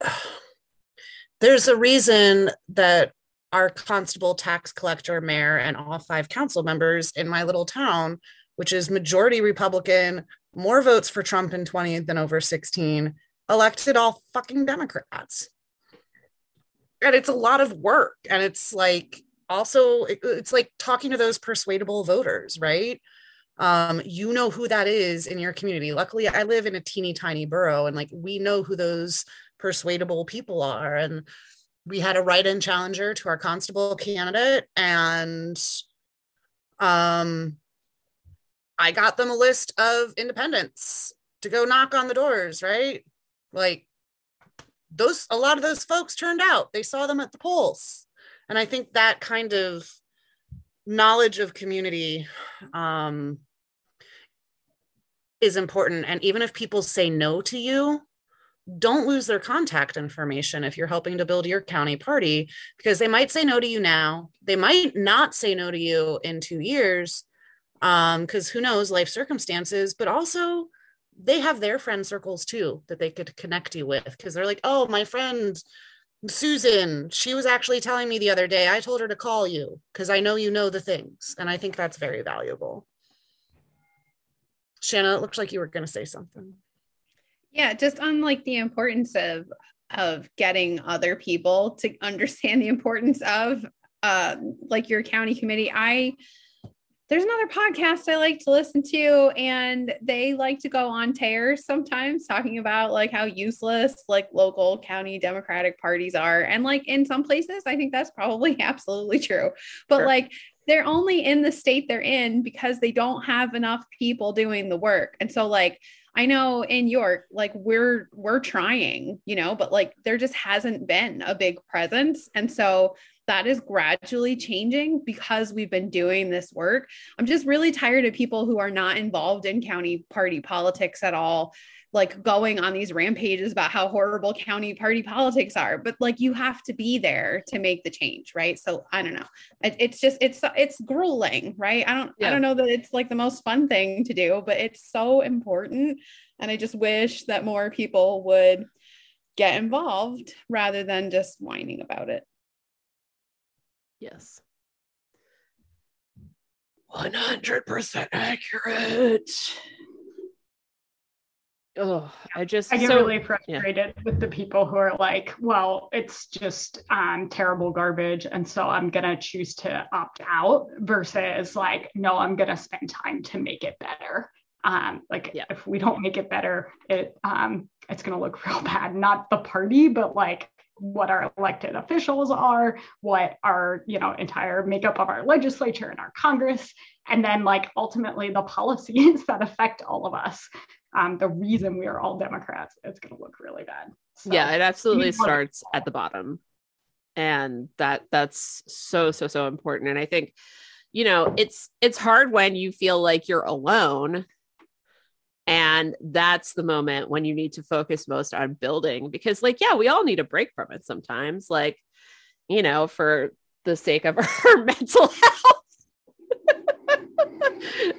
there's a reason that our constable, tax collector, mayor, and all five council members in my little town, which is majority Republican, more votes for Trump in 20 than over 16, elected all fucking Democrats. And it's a lot of work. And it's like also it's like talking to those persuadable voters right? Um, you know who that is in your community. Luckily i live in a teeny tiny borough and like we know who those persuadable people are. And we had a write-in challenger to our constable candidate and um i got them a list of independents to go knock on the doors right? Like those a lot of those folks turned out. They saw them at the polls. And i think that kind of knowledge of community um, is important. And even if people say no to you don't lose their contact information if you're helping to build your county party because they might say no to you now. They might not say no to you in two years because um, who knows life circumstances but also they have their friend circles too that they could connect you with because they're like, oh, my friend Susan, she was actually telling me the other day, I told her to call you because I know you know the things. And I think that's very valuable. Shanna, it looks like you were going to say something. Yeah, just on like the importance of of getting other people to understand the importance of uh, like your county committee. I there's another podcast I like to listen to, and they like to go on tears sometimes talking about like how useless like local county Democratic parties are. And like in some places, I think that's probably absolutely true. But sure. like they're only in the state they're in because they don't have enough people doing the work. And so like I know in York, like we're we're trying, you know, but like there just hasn't been a big presence. And so that is gradually changing because we've been doing this work. I'm just really tired of people who are not involved in county party politics at all like going on these rampages about how horrible county party politics are. But like you have to be there to make the change right? So i don't know. It, it's just it's it's grueling right? I don't yeah. i don't know that it's like the most fun thing to do but it's so important. And i just wish that more people would get involved rather than just whining about it Yes. 100% accurate. Oh, I just I get so, really frustrated yeah. with the people who are like, well, it's just um, terrible garbage, and so I'm gonna choose to opt out versus like, no, I'm gonna spend time to make it better. Um, like Yeah. if we don't make it better, it um, it's going to look real bad. Not the party, but like what our elected officials are, what our you know entire makeup of our legislature and our Congress, and then like ultimately the policies that affect all of us. Um, the reason we are all Democrats, it's going to look really bad. So, yeah it absolutely starts at the bottom and that that's so so so important and i think you know it's it's hard when you feel like you're alone and that's the moment when you need to focus most on building because like yeah we all need a break from it sometimes like you know for the sake of our mental health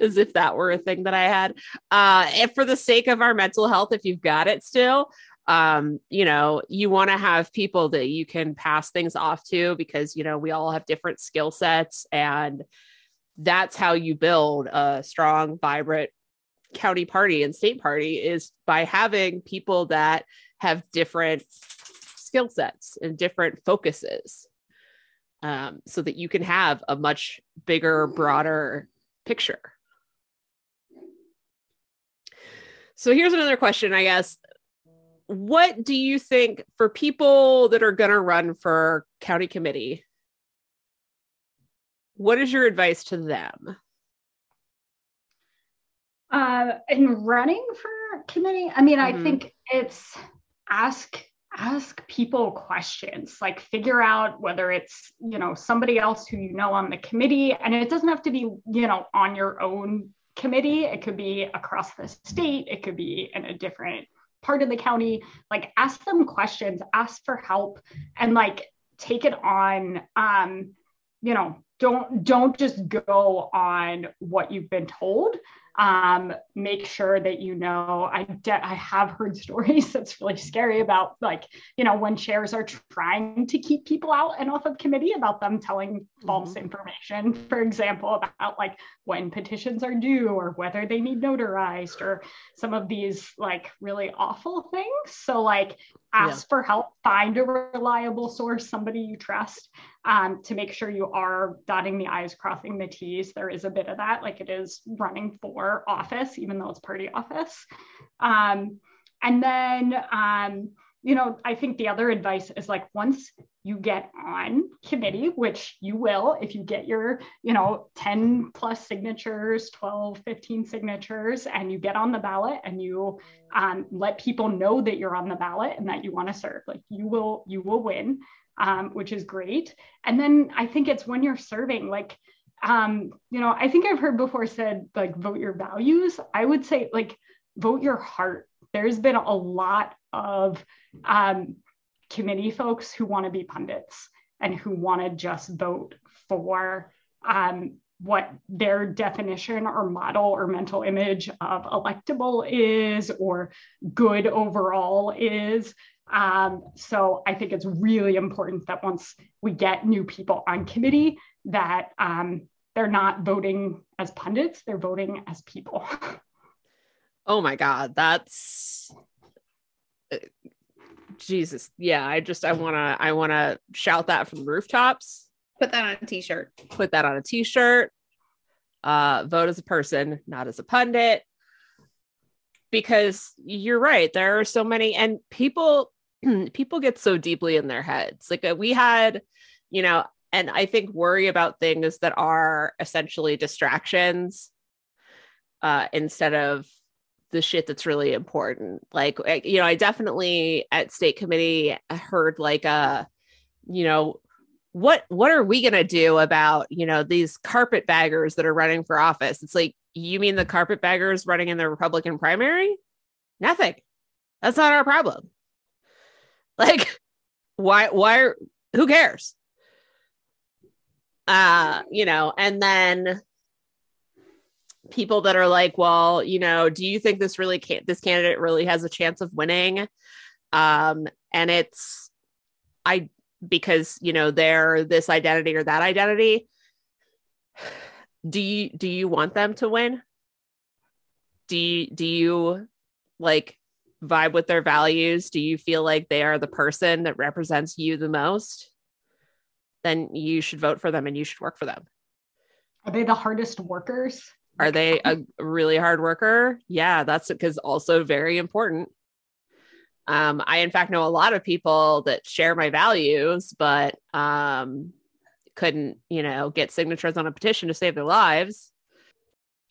as if that were a thing that i had. Uh if for the sake of our mental health if you've got it still um you know you want to have people that you can pass things off to because you know we all have different skill sets and that's how you build a strong vibrant county party and state party is by having people that have different skill sets and different focuses um, so that you can have a much bigger broader picture. So here's another question i guess. What do you think for people that are going to run for county committee what is your advice to them Uh, in running for committee, I mean, Mhm. I think it's ask ask people questions like figure out whether it's you know somebody else who you know on the committee. And it doesn't have to be you know on your own committee. It could be across the state. It could be in a different part of the county. Like ask them questions ask for help and like take it on um you know don't don't just go on what you've been told um, make sure that you know I, de- I have heard stories that's really scary about like you know when chairs are trying to keep people out and off of committee about them telling false information for example about like when petitions are due or whether they need notarized or some of these like really awful things. So like ask for help find a reliable source somebody you trust um, to make sure you are dotting the i's crossing the t's. There is a bit of that like it is running for office even though it's party office. Um, and then um, you know i think the other advice is like once you get on committee which you will if you get your you know 10 plus signatures 12 15 signatures and you get on the ballot and you um, let people know that you're on the ballot and that you want to serve like you will you will win um, which is great. And then i think it's when you're serving like um, you know i think i've heard before said like vote your values. I would say like vote your heart. There's been a lot of um, committee folks who want to be pundits and who want to just vote for um, what their definition or model or mental image of electable is or good overall is. Um, so I think it's really important that once we get new people on committee, that um, they're not voting as pundits, they're voting as people. Oh my God, that's Jesus. Yeah, I just I wanna I wanna shout that from the rooftops. Put that on a t-shirt. Put that on a t-shirt. Uh, vote as a person, not as a pundit. Because you're right, there are so many, and people people get so deeply in their heads. Like uh, we had, you know, and I think worry about things that are essentially distractions uh, instead of the shit that's really important. Like, eh, you know, I definitely at state committee uh, heard like a, you know, what what are we gonna do about you know these carpetbaggers that are running for office? It's like you mean the carpetbaggers running in the Republican primary? Nothing. That's not our problem. Like, why? Why? Who cares? Uh, you know, and then people that are like, well, you know, do you think this really can't this candidate really has a chance of winning? Um, and it's I because you know they're this identity or that identity. Do you do you want them to win? Do you do you like vibe with their values? Do you feel like they are the person that represents you the most? Then you should vote for them and you should work for them. Are they the hardest workers? Are they a really hard worker? Yeah, that's because also very important. Um, I in fact know a lot of people that share my values, but um, couldn't, you know, get signatures on a petition to save their lives.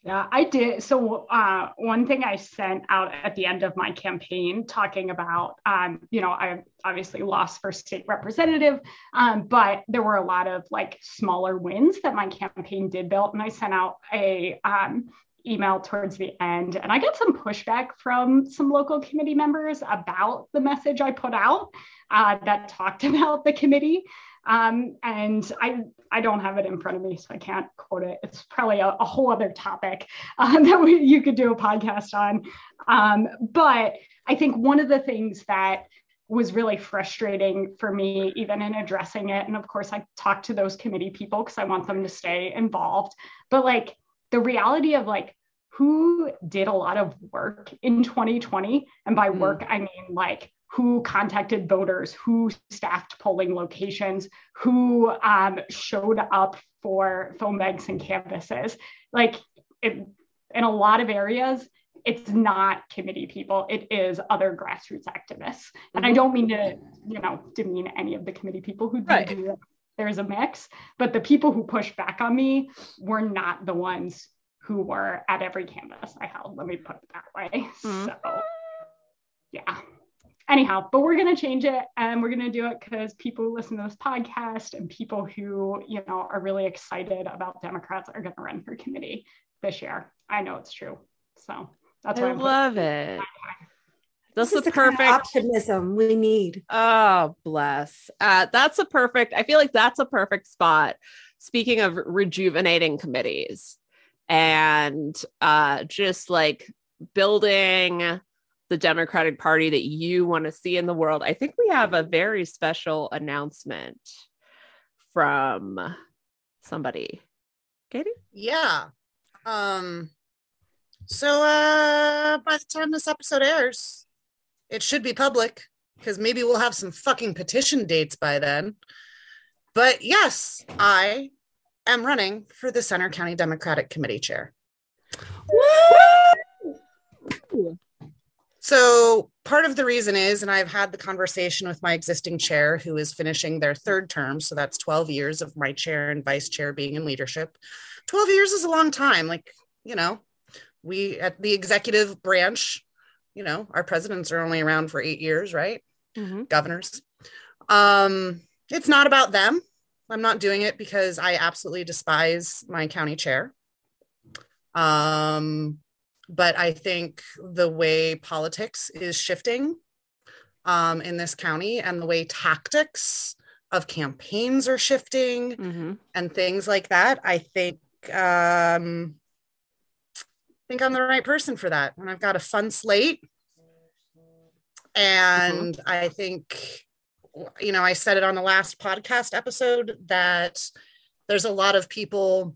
Yeah, I did. So, uh, one thing I sent out at the end of my campaign talking about, um, you know, I obviously lost for state representative, um, but there were a lot of like smaller wins that my campaign did build. And I sent out a um, email towards the end, and I got some pushback from some local committee members about the message I put out uh, that talked about the committee. Um, and I, I don't have it in front of me, so I can't quote it. It's probably a, a whole other topic um, that we, you could do a podcast on. Um, but I think one of the things that was really frustrating for me, even in addressing it, and of course, I talked to those committee people because I want them to stay involved. But like the reality of like who did a lot of work in 2020, and by work, I mean like who contacted voters, who staffed polling locations, who um, showed up for phone banks and canvases. Like it, in a lot of areas, it's not committee people, it is other grassroots activists. And I don't mean to, you know, demean any of the committee people who do Right. do it. There's a mix, but the people who pushed back on me were not the ones who were at every canvas I held. Let me put it that way. Mhm. So, yeah anyhow, but we're going to change it and we're going to do it because people who listen to this podcast and people who, you know, are really excited about Democrats are going to run for committee this year. I know it's true. So that's why I I'm love it. That's This the is kind of perfect. optimism we need. Oh, bless. Uh, that's a perfect. I feel like that's a perfect spot. Speaking of rejuvenating committees and uh, just like building the Democratic Party that you want to see in the world, I think we have a very special announcement from somebody. Katie? Yeah. Um so uh by the time this episode airs, it should be public because maybe we'll have some fucking petition dates by then. But yes, I am running for the Centre County Democratic Committee chair. So part of the reason is, and I've had the conversation with my existing chair who is finishing their third term. So that's 12 years of my chair and vice chair being in leadership. 12 years is a long time. Like, you know, we at the executive branch, you know, our presidents are only around for eight years, right? Governors. Um, it's not about them. I'm not doing it because I absolutely despise my county chair. Um, but I think the way politics is shifting um, in this county and the way tactics of campaigns are shifting Mm-hmm. and things like that, I think um, I think I'm the right person for that. And I've got a fun slate, and I think you know I said it on the last podcast episode that there's a lot of people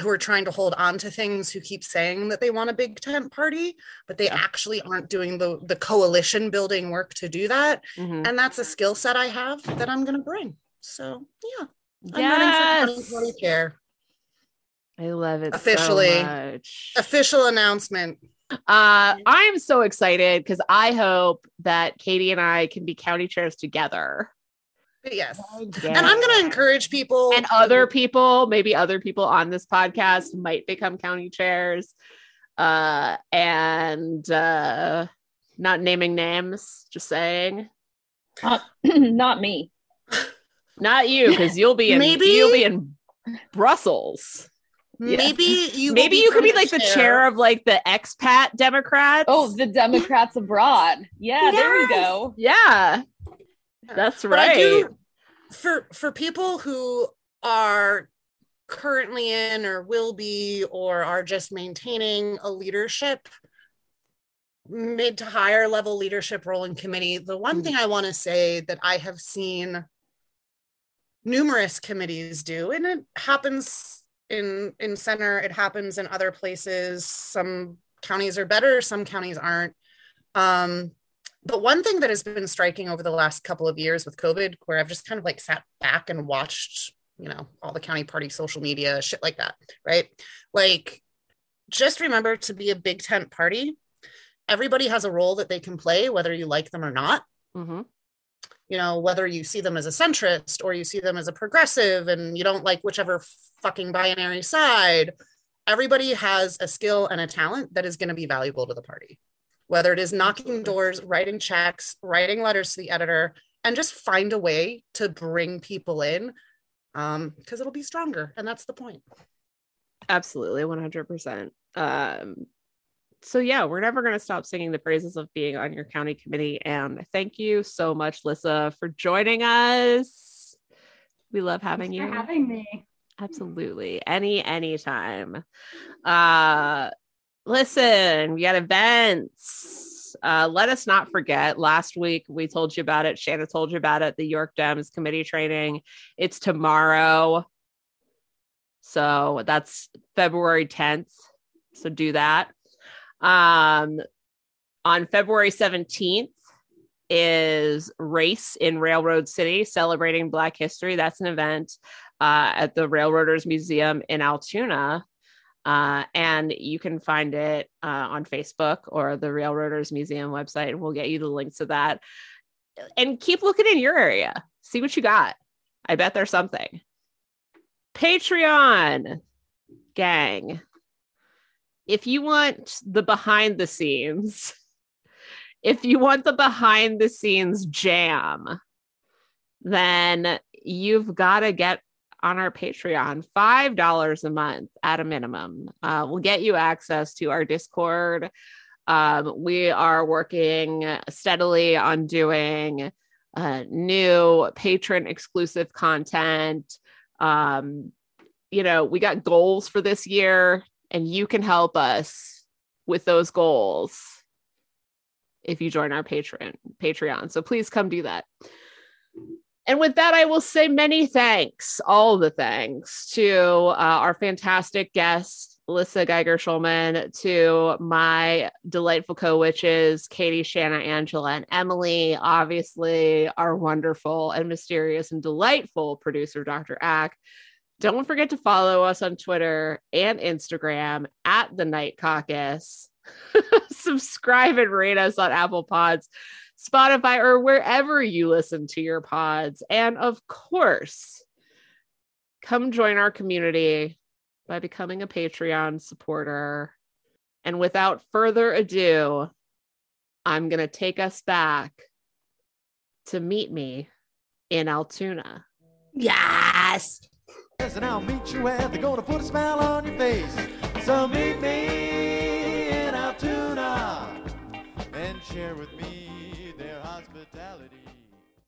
who are trying to hold on to things who keep saying that they want a big tent party but they actually aren't doing the the coalition building work to do that Mhm. and that's a skill set i have that i'm going to bring so yeah i'm running for Yes. 2020 chair I love it Officially. so much. official announcement Uh, I'm so excited because I hope that Katie and I can be county chairs together. But yes and i'm going to encourage people and other people, maybe other people on this podcast might become county chairs. Uh, and uh, not naming names, just saying. Not, not me. Not you, because you'll be in Maybe- you'll be in Brussels. Yeah. maybe you Maybe you could be permanent like the chair of like the expat Democrats. Oh, the Democrats abroad. Yeah, there we go. yeah, that's right. do- for for people who are currently in or will be or are just maintaining a leadership mid to higher level leadership role in committee the one thing i want to say that i have seen numerous committees do and it happens in in Centre it happens in other places. Some counties are better some counties aren't. Um but one thing that has been striking over the last couple of years with COVID, where I've just kind of like sat back and watched, you know, all the county party social media, shit like that, right? Like just remember to be a big tent party. Everybody has a role that they can play, whether you like them or not. hmm You know, whether you see them as a centrist or you see them as a progressive and you don't like whichever fucking binary side, everybody has a skill and a talent that is going to be valuable to the party. Whether it is knocking doors, writing checks, writing letters to the editor, and just find a way to bring people in because it'll be stronger. And that's the point. Absolutely, 100%. Um, so, yeah, we're never going to stop singing the praises of being on your county committee. And thank you so much, Lissa, for joining us. We love having Thanks you. for having me. Absolutely. Any, anytime. Uh, listen, we got events. Uh, let us not forget. Last week we told you about it. Shanna told you about it. The York Dems committee training. It's tomorrow. So that's February 10th. So do that. Um, on February 17th is Race in Railroad City celebrating Black history. That's an event uh, at the Railroaders Museum in Altoona. Uh, and you can find it uh, on Facebook or the Railroaders Museum website, and we'll get you the links to that. And keep looking in your area, see what you got. I bet there's something. Patreon gang. If you want the behind the scenes, if you want the behind the scenes jam, then you've got to get on our Patreon, $5 a month at a minimum. Uh, will get you access to our Discord. Um, we are working steadily on doing uh, new patron exclusive content. Um, you know, we got goals for this year, and you can help us with those goals if you join our patron Patreon. So please come do that. And with that, I will say many thanks, all the thanks to uh, our fantastic guest, Lissa Geiger Shulman, to my delightful co witches, Katie, Shanna, Angela, and Emily. Obviously, our wonderful and mysterious and delightful producer, Dr. Ack. Don't forget to follow us on Twitter and Instagram at the Night Caucus. Subscribe and rate us on Apple Pods. Spotify, or wherever you listen to your pods. And of course, come join our community by becoming a Patreon supporter. And without further ado, I'm going to take us back to meet me in Altoona. Yes. And I'll meet you where they're gonna put a smile on your face. So meet me in Altoona and share with me their hospitality.